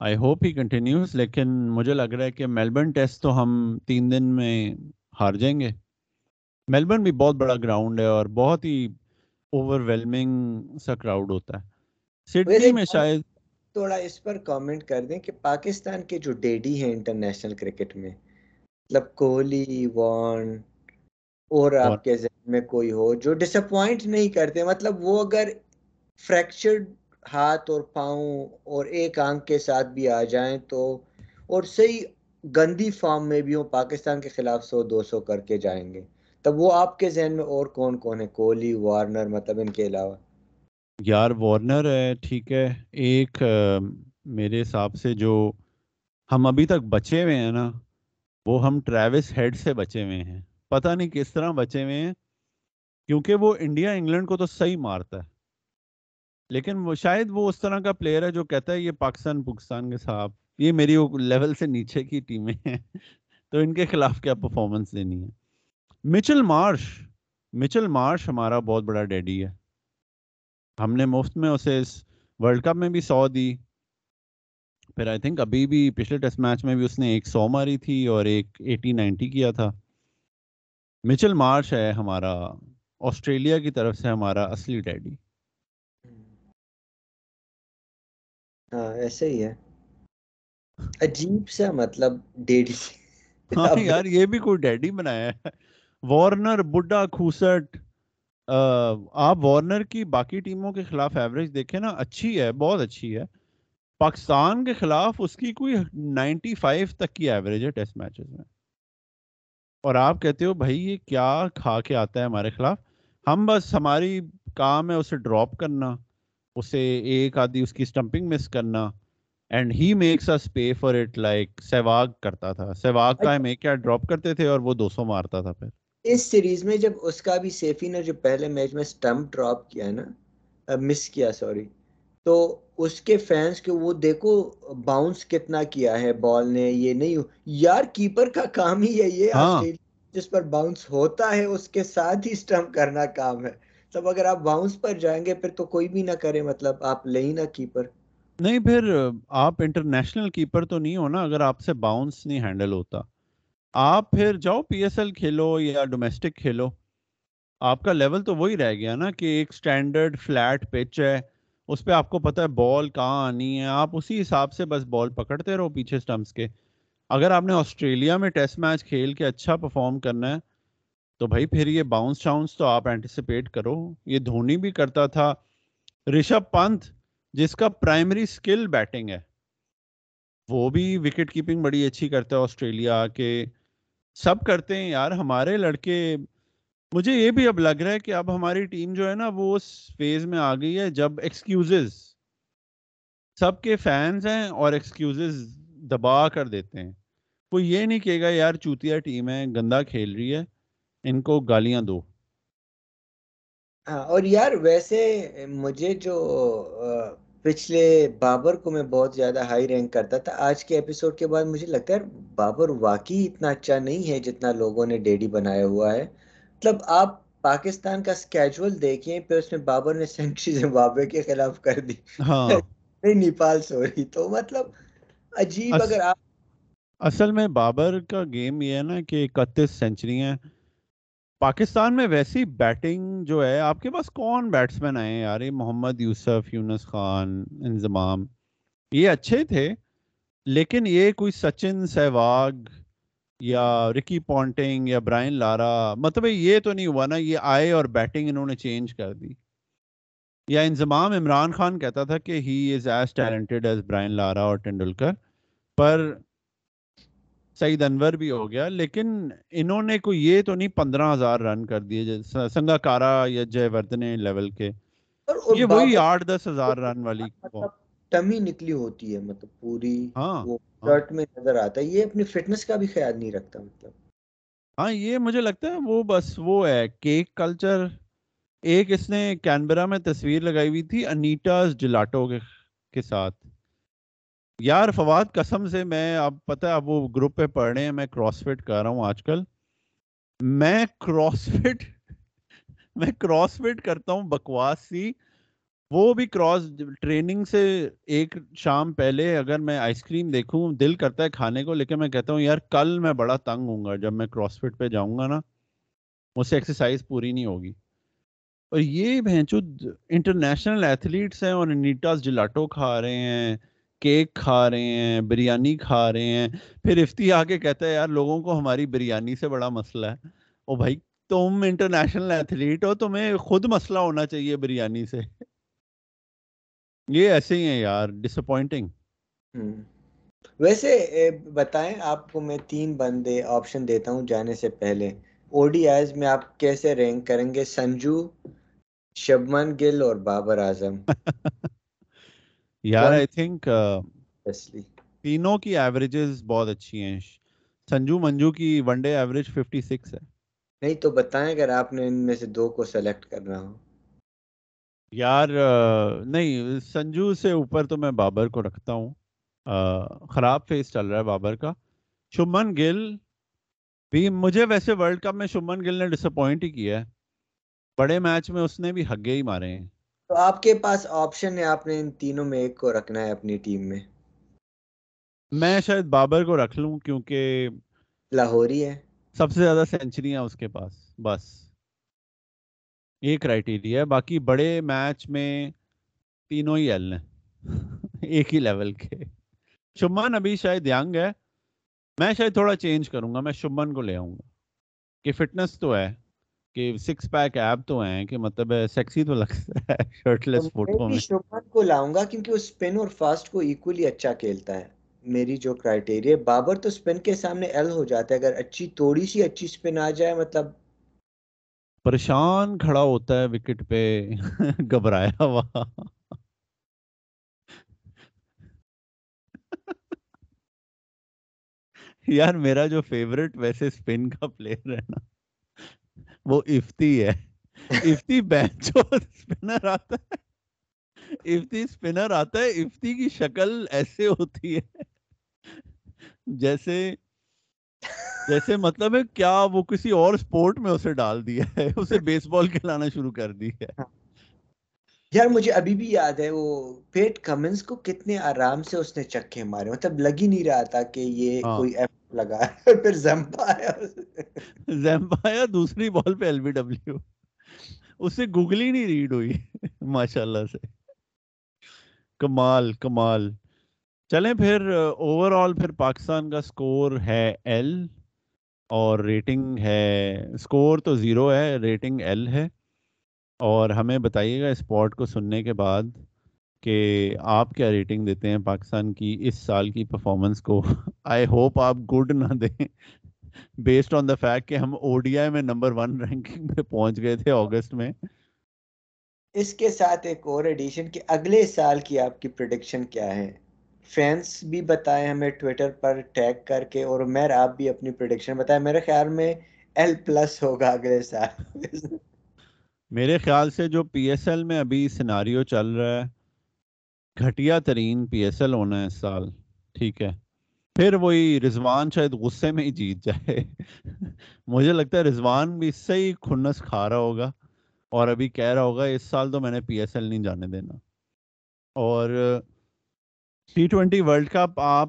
آئی ہوپ ہی کنٹینیوز لیکن مجھے لگ رہا ہے کہ میلبرن ٹیسٹ تو ہم تین دن میں ہار جائیں گے۔ میلبرن بھی بہت بڑا گراؤنڈ ہے اور بہت ہی اوور ویلمنگ سا کراؤڈ ہوتا ہے۔ سڈنی میں شاید تھوڑا اس پر کامنٹ کر دیں کہ پاکستان کے جو ڈیڈی ہیں انٹرنیشنل کرکٹ میں مطلب کوہلی وان اور آپ کے ذہن میں کوئی ہو جو ڈس اپوائنٹ نہیں کرتے مطلب وہ اگر فریکچرڈ ہاتھ اور پاؤں اور ایک آنکھ کے ساتھ بھی آ جائیں تو اور صحیح گندی فارم میں بھی ہوں، پاکستان کے خلاف سو دو سو کر کے جائیں گے۔ تب وہ آپ کے ذہن میں اور کون کون ہے کوہلی، وارنر مطلب ان کے علاوہ۔ یار، وارنر ہے، ٹھیک ہے۔ ایک میرے حساب سے جو ہم ابھی تک بچے ہوئے ہیں نا، وہ ہم ٹریوس ہیڈ سے بچے ہوئے ہیں۔ پتہ نہیں کس طرح بچے ہوئے ہیں، کیونکہ وہ انڈیا، انگلینڈ کو تو صحیح مارتا ہے۔ لیکن وہ شاید وہ اس طرح کا پلیئر ہے جو کہتا ہے یہ پاکستان پاکستان کے ساتھ یہ میری لیول سے نیچے کی ٹیمیں ہیں، تو ان کے خلاف کیا پرفارمنس دینی ہے؟ مچل مارش مچل مارش ہمارا بہت بڑا ڈیڈی ہے۔ ہم نے مفت میں اسے اس ورلڈ کپ میں بھی سو دی۔ پھر آئی تھنک ابھی بھی پچھلے ٹیسٹ میچ میں بھی اس نے ایک سو ماری تھی اور ایک ایٹی نائنٹی کیا تھا۔ مچل مارش ہے ہمارا، آسٹریلیا کی طرف سے ہمارا اصلی ڈیڈی۔ ہاں ایسے ہی ہے۔ عجیب سا مطلب ڈیڈی۔ ہاں یار یہ بھی کوئی ڈیڈی بنایا ہے۔ وارنر بڈا کھوسٹ آپ وارنر کی باقی ٹیموں کے خلاف ایوریج دیکھیں نا اچھی ہے بہت اچھی ہے۔ پاکستان کے خلاف اس کی کوئی نائنٹی فائیو تک کی ایوریج ہے ٹیسٹ میچز میں۔ اور آپ کہتے ہو بھائی یہ کیا کھا کے آتا ہے ہمارے خلاف؟ ہم بس ہماری کام ہے اسے ڈراپ کرنا اسے ایک آدھی اس کی اسٹمپنگ مس کرنا۔ And he makes us pay for it like Sehwag کرتا تھا سہواگ کا ہم ایک کیا ڈراپ کرتے تھے اور وہ دو سو مارتا تھا پھر اس سیریز میں جب اس کا بھی سیفی نے جو پہلے میچ میں سٹمپ ڈراپ کیا نا مس کیا سوری تو اس کے فینس کے وہ دیکھو باؤنس کتنا کیا ہے بال نے یہ نہیں یار کیپر کا کام ہی ہے یہ۔ جس پر باؤنس ہوتا ہے اس کے ساتھ ہی سٹمپ کرنا کام ہے تب اگر آپ باؤنس پر جائیں گے پھر تو کوئی بھی نہ کرے مطلب آپ لے ہی نہ کیپر نہیں، پھر آپ انٹرنیشنل کیپر تو نہیں ہو نا اگر آپ سے باؤنس نہیں ہینڈل ہوتا۔ آپ پھر جاؤ پی ایس ایل کھیلو یا ڈومیسٹک کھیلو۔ آپ کا لیول تو وہی رہ گیا نا کہ ایک سٹینڈرڈ فلیٹ پچ ہے، اس پہ آپ کو پتا ہے بال کہاں آنی ہے۔ آپ اسی حساب سے بس بال پکڑتے رہو پیچھے اسٹمپس کے۔ اگر آپ نے آسٹریلیا میں ٹیسٹ میچ کھیل کے اچھا پرفارم کرنا ہے، تو بھائی پھر یہ باؤنس چاؤنس تو آپ اینٹیسپیٹ کرو۔ یہ دھونی بھی کرتا تھا۔ رشب پنت جس کا پرائمری اسکل بیٹنگ ہے۔ وہ بھی وکٹ کیپنگ بڑی اچھی کرتا ہے آسٹریلیا کے۔ سب کرتے ہیں یار، ہمارے لڑکے۔ مجھے یہ بھی اب لگ رہا ہے کہ اب ہماری ٹیم جو ہے نا، وہ اس فیز میں آ گئی ہے جب ایکسکیوزز سب کے فینس ہیں اور ایکسکیوزز دبا کر دیتے ہیں۔ کوئی یہ نہیں کہے گا، یار چوتیا ٹیم ہے، گندا کھیل رہی ہے، ان کو گالیاں دو۔ ہاں، اور یار ویسے مجھے جو پچھلے بابر کو میں بہت زیادہ ہائی رینک کرتا تھا۔ آج کے ایپیسوڈ کے بعد مجھے لگتا ہے بابر واقعی اتنا اچھا نہیں ہے جتنا لوگوں نے ڈیڈی بنایا ہوا ہے۔ مطلب آپ پاکستان کا اسکیجول دیکھیں پھر اس میں بابر نے سینچری زمبابوے کے خلاف کر دی۔ ہاں۔ نیپال سوری تو مطلب عجیب اگر آپ اصل میں بابر کا گیم یہ ہے نا کہ اکتیس سینچری ہیں۔ پاکستان میں ویسی بیٹنگ جو ہے، آپ کے پاس کون بیٹسمین آئے ہیں؟ یار، یہ محمد یوسف، یونس خان، انضمام، یہ اچھے تھے، لیکن یہ کوئی سچن سہواگ یا رکی پونٹنگ یا برائن لارا مطلب یہ تو نہیں ہوا نا، یہ آئے اور بیٹنگ انہوں نے چینج کر دی۔ یا انضمام، عمران خان کہتا تھا کہ he is as talented as Brian Lara اور ٹینڈولکر پر سعید انور بھی ہو گیا لیکن انہوں نے کوئی یہ تو نہیں پندرہ ہزار رن کر دیے سنگا کارا یا جے وردنے لیول کے۔ یہ وہی آٹھ دس ہزار رن والی ٹمی نکلی ہوتی ہے مطلب پوری ہاں شرٹ میں نظر آتا ہے۔ یہ اپنی فٹنس کا بھی خیال نہیں رکھتا مطلب۔ ہاں یہ مجھے لگتا ہے وہ بس وہ ہے کیک کلچر۔ ایک اس نے کینبرا میں تصویر لگائی ہوئی تھی انیٹاز جلاٹو کے ساتھ۔ یار فواد قسم سے میں اب پتہ اب وہ گروپ پہ پڑھ رہے ہیں، میں کراس فٹ کر رہا ہوں آج کل۔ میں کراس فٹ میں کراس فٹ کرتا ہوں بکواس سی۔ وہ بھی کراس ٹریننگ سے ایک شام پہلے اگر میں آئس کریم دیکھوں، دل کرتا ہے کھانے کو، لیکن میں کہتا ہوں، یار کل میں بڑا تنگ ہوں گا۔ جب میں کراس فٹ پہ جاؤں گا نا، مجھ سے ایکسرسائز پوری نہیں ہوگی۔ اور یہ بھینچو انٹرنیشنل ایتھلیٹس ہیں اور نیٹاز جلاٹو کھا رہے ہیں۔ کیک کھا رہے ہیں بریانی کھا رہے ہیں۔ پھر افتی آ کے کہتا ہے یار لوگوں کو ہماری بریانی سے بڑا مسئلہ ہے۔ او بھائی تم انٹرنیشنل ایتھلیٹ ہو تمہیں خود مسئلہ ہونا چاہیے بریانی سے۔ یہ ایسے ہی ہیں یار ڈس اپوائنٹنگ ویسے بتائیں آپ کو میں تین بندے آپشن دیتا ہوں جانے سے پہلے۔ او ڈی آئیز میں آپ کیسے رینک کریں گے؟ سنجو شبمن گل اور بابر اعظم۔ (laughs) یار آئی تھنک تینوں کی ایوریجز بہت اچھی ہیں۔ سنجو منجو کی one day average fifty six ہے۔ نہیں تو بتائیں اگر آپ نے ان میں سے دو کو سلیکٹ کرنا ہو۔ یار نہیں سنجو سے اوپر تو میں بابر کو رکھتا ہوں۔ خراب فیس چل رہا ہے بابر کا۔ شمن گل بھی مجھے ویسے ورلڈ کپ میں شمن گل نے ڈس اپوائنٹ ہی کیا ہے۔ بڑے میچ میں اس نے بھی ہگے ہی مارے ہیں۔ تو آپ کے پاس آپشن ہے آپ نے ان تینوں میں ایک کو رکھنا ہے اپنی ٹیم میں۔ میں شاید بابر کو رکھ لوں کیونکہ لاہوری ہے۔ سب سے زیادہ سینچریاں اس کے پاس بس۔ یہ کرائٹیریا ہے باقی بڑے میچ میں تینوں ہی ایل ہیں۔ (laughs) ایک ہی لیول کے۔ شمن ابھی شاید ینگ ہے۔ میں شاید تھوڑا چینج کروں گا میں شمن کو لے آؤں گا۔ کہ فٹنس تو ہے۔ کہ سکس پیک ایپ تو ہیں کہ مطلب سیکسی تو لگتا ہے شرٹ لیس فوٹو میں۔ شومان کو لاؤں گا کیونکہ وہ سپن اور فاسٹ کو ایکولی اچھا کھیلتا ہے۔ میری جو کرائٹیریا بابر تو سپن کے سامنے ایل ہو جاتا ہے۔ اگر اچھی توڑی سی اچھی سپن آ جائے مطلب پریشان کھڑا ہوتا ہے وکٹ پہ۔ (laughs) گھبرایا ہوا۔ (laughs) یار میرا جو فیوریٹ ویسے سپن کا پلیئر ہے نا۔ وہ افتی ہے۔ افتی بینچو اسپنر آتا ہے۔ افتی اسپنر آتا ہے۔ افتی کی شکل ایسے ہوتی ہے۔ جیسے جیسے مطلب ہے کیا وہ کسی اور سپورٹ میں اسے ڈال دیا ہے۔ اسے بیس بال کھلانا شروع کر دی ہے۔ یار مجھے ابھی بھی یاد ہے وہ پیٹ کمنس کو کتنے آرام سے اس نے چکے مارے۔ مطلب لگ ہی نہیں رہا تھا کہ یہ ہاں۔ کوئی ایف لگا ہے پھر زمپا آیا۔ زمپا آیا، دوسری بال پہ ایل بی ڈبلیو اس سے گوگل ہی نہیں ریڈ ہوئی۔ ماشاء اللہ سے۔ کمال کمال۔ چلیں پھر اوور آل پھر پاکستان کا سکور ہے ایل اور ریٹنگ ہے سکور تو زیرو ہے ریٹنگ ایل ہے۔ اور ہمیں بتائیے گا اسپورٹ کو سننے کے بعد کہ آپ کیا ریٹنگ دیتے ہیں پاکستان کی اس سال کی پرفارمنس کو؟ (laughs) آئی ہوپ آپ گڈ نہ دیں۔ بیسڈ آن دا فیکٹ کہ ہم او ڈی آئی میں نمبر ون رینکنگ پہ پہنچ گئے تھے اگست میں۔ اس کے ساتھ ایک اور ایڈیشن کہ اگلے سال کی آپ کی پروڈکشن کیا ہے؟ فینس بھی بتائیں ہمیں ٹویٹر پر ٹیگ کر کے اور میر آپ بھی اپنی پروڈکشن بتائیں۔ میرے خیال میں ایل پلس ہوگا اگلے سال۔ (laughs) میرے خیال سے جو پی ایس ایل میں ابھی سیناریو چل رہا ہے گھٹیا ترین پی ایس ایل ہونا ہے اس سال، ٹھیک ہے۔ پھر وہی رضوان شاید غصے میں ہی جیت جائے۔ (laughs) مجھے لگتا ہے رضوان بھی اس سے ہی کھنس کھا رہا ہوگا۔ اور ابھی کہہ رہا ہوگا اس سال تو میں نے پی ایس ایل نہیں جانے دینا۔ اور ٹی ٹوینٹی ورلڈ کپ آپ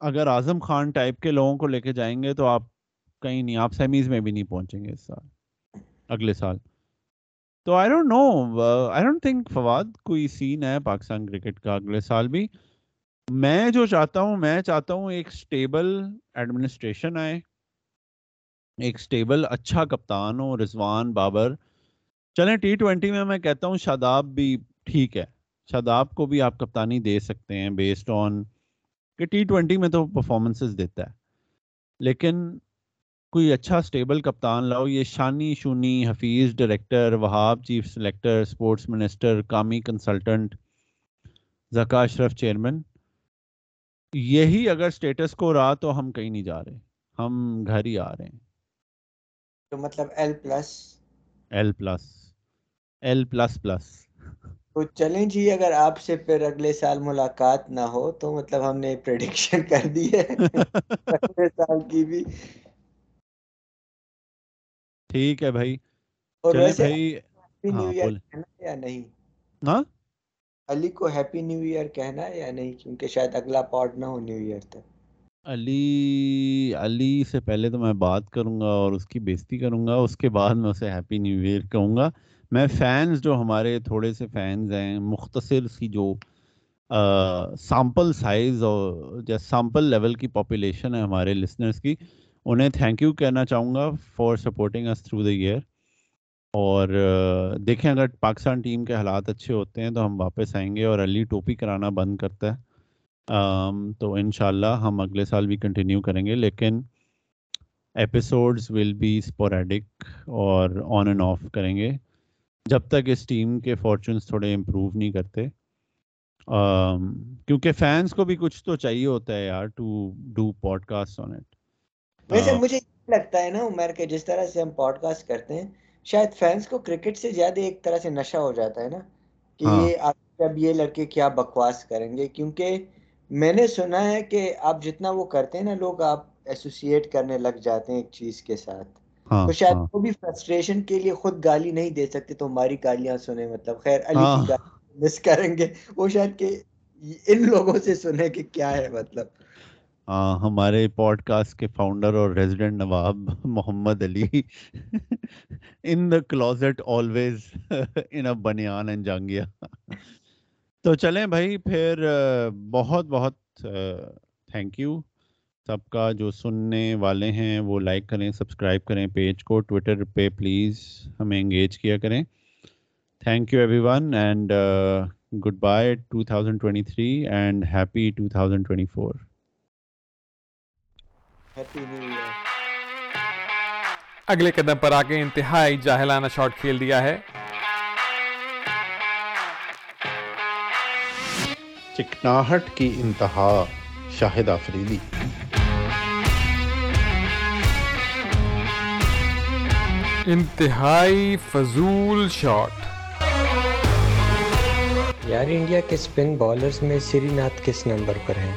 اگر اعظم خان ٹائپ کے لوگوں کو لے کے جائیں گے تو آپ کہیں نہیں، آپ سیمیز میں بھی نہیں پہنچیں گے اس سال، اگلے سال۔ تو I don't know, I don't think Fawad کوئی سین ہے پاکستان کرکٹ کا اگلے سال بھی۔ میں جو چاہتا ہوں، میں چاہتا ہوں ایک اسٹیبل ایڈمنسٹریشن آئے، ایک اسٹیبل اچھا کپتان ہو، رضوان بابر۔ چلیں ٹی ٹوینٹی میں میں کہتا ہوں شاداب بھی ٹھیک ہے۔ شاداب کو بھی آپ کپتانی دے سکتے ہیں بیسڈ آن کہ ٹی ٹوینٹی میں تو پرفارمنسز دیتا ہے۔ لیکن کوئی اچھا سٹیبل کپتان لاؤ یہ Shani Shoni Hafeez director Wahab chief selector sports minister Kami consultant Zaka Ashraf chairman. یہی اگر سٹیٹس کو رہا تو ہم کہیں نہیں جا رہے ہم گھر ہی آ رہے ہیں۔ تو مطلب L plus L plus L plus plus تو چلیں جی اگر آپ سے پھر اگلے سال ملاقات نہ ہو تو مطلب ہم نے پریڈکشن کر دی ہے۔ (laughs) اگلے سال کی بھی۔ ٹھیک ہے بھائی۔ ہاں نیو ایئر کہنا یا نہیں؟ ہاں؟ علی کو ہیپی نیو ایئر کہنا ہے یا نہیں؟ کیونکہ شاید اگلا پاڈ نہ ہو نیو ایئر تک۔ علی علی سے پہلے تو میں بات کروں گا اور اس کی بےزتی کروں گا اس کے بعد میں اسے ہیپی نیو ایئر کہوں گا۔ میں فینز جو ہمارے تھوڑے سے فینز ہیں مختصر سی جو سامپل سائز اور یا سامپل لیول کی پاپولیشن ہے ہمارے لسنرس کی انہیں تھینک یو کہنا چاہوں گا for supporting us through the year اور دیکھیں اگر پاکستان ٹیم کے حالات اچھے ہوتے ہیں تو ہم واپس آئیں گے اور علی ٹوپی کرانا بند کرتا ہے۔ تو انشاءاللہ ہم اگلے سال بھی کنٹینیو کریں گے، لیکن ایپیسوڈز ول بی اسپوریڈک اور آن اینڈ آف کریں گے۔ جب تک اس ٹیم کے فارچونس تھوڑے امپروو نہیں کرتے۔ کیونکہ فینس کو بھی کچھ تو چاہیے ہوتا ہے یار to do podcast on it ویسے مجھے لگتا ہے نا عمر کہ جس طرح سے ہم پوڈ کاسٹ کرتے ہیں شاید فینس کو کرکٹ سے زیادہ ایک طرح سے نشہ ہو جاتا ہے نا کہ یہ اب یہ لڑکے کیا بکواس کریں گے؟ کیونکہ میں نے سنا ہے کہ آپ جتنا وہ کرتے ہیں نا لوگ آپ ایسوسیٹ کرنے لگ جاتے ہیں ایک چیز کے ساتھ۔ تو شاید وہ بھی فرسٹریشن کے لیے خود گالی نہیں دے سکتے تو ہماری گالیاں سنیں۔ مطلب خیر علی کی گالی مس کریں گے۔ وہ شاید کہ ان لوگوں سے سنے کہ کیا ہے مطلب۔ ہمارے پوڈ کاسٹ کے فاؤنڈر اور resident Nawab Muhammad Ali in the closet always in a baniyan and jangiya تو چلیں بھائی، پھر بہت بہت تھینک یو سب کا جو سننے والے ہیں، وہ لائک کریں سبسکرائب کریں پیج کو ٹویٹر پہ پلیز ہمیں انگیج کیا کریں. Thank you everyone and goodbye two thousand twenty three and happy two thousand twenty four اگلے قدم پر آ کے انتہائی جاہلانہ شاٹ کھیل دیا ہے۔ چکناہٹ کی انتہا شاہد آفریدی۔ انتہائی فضول شاٹ۔ یار انڈیا کے اسپن بالرز میں سری ناتھ کس نمبر پر ہیں؟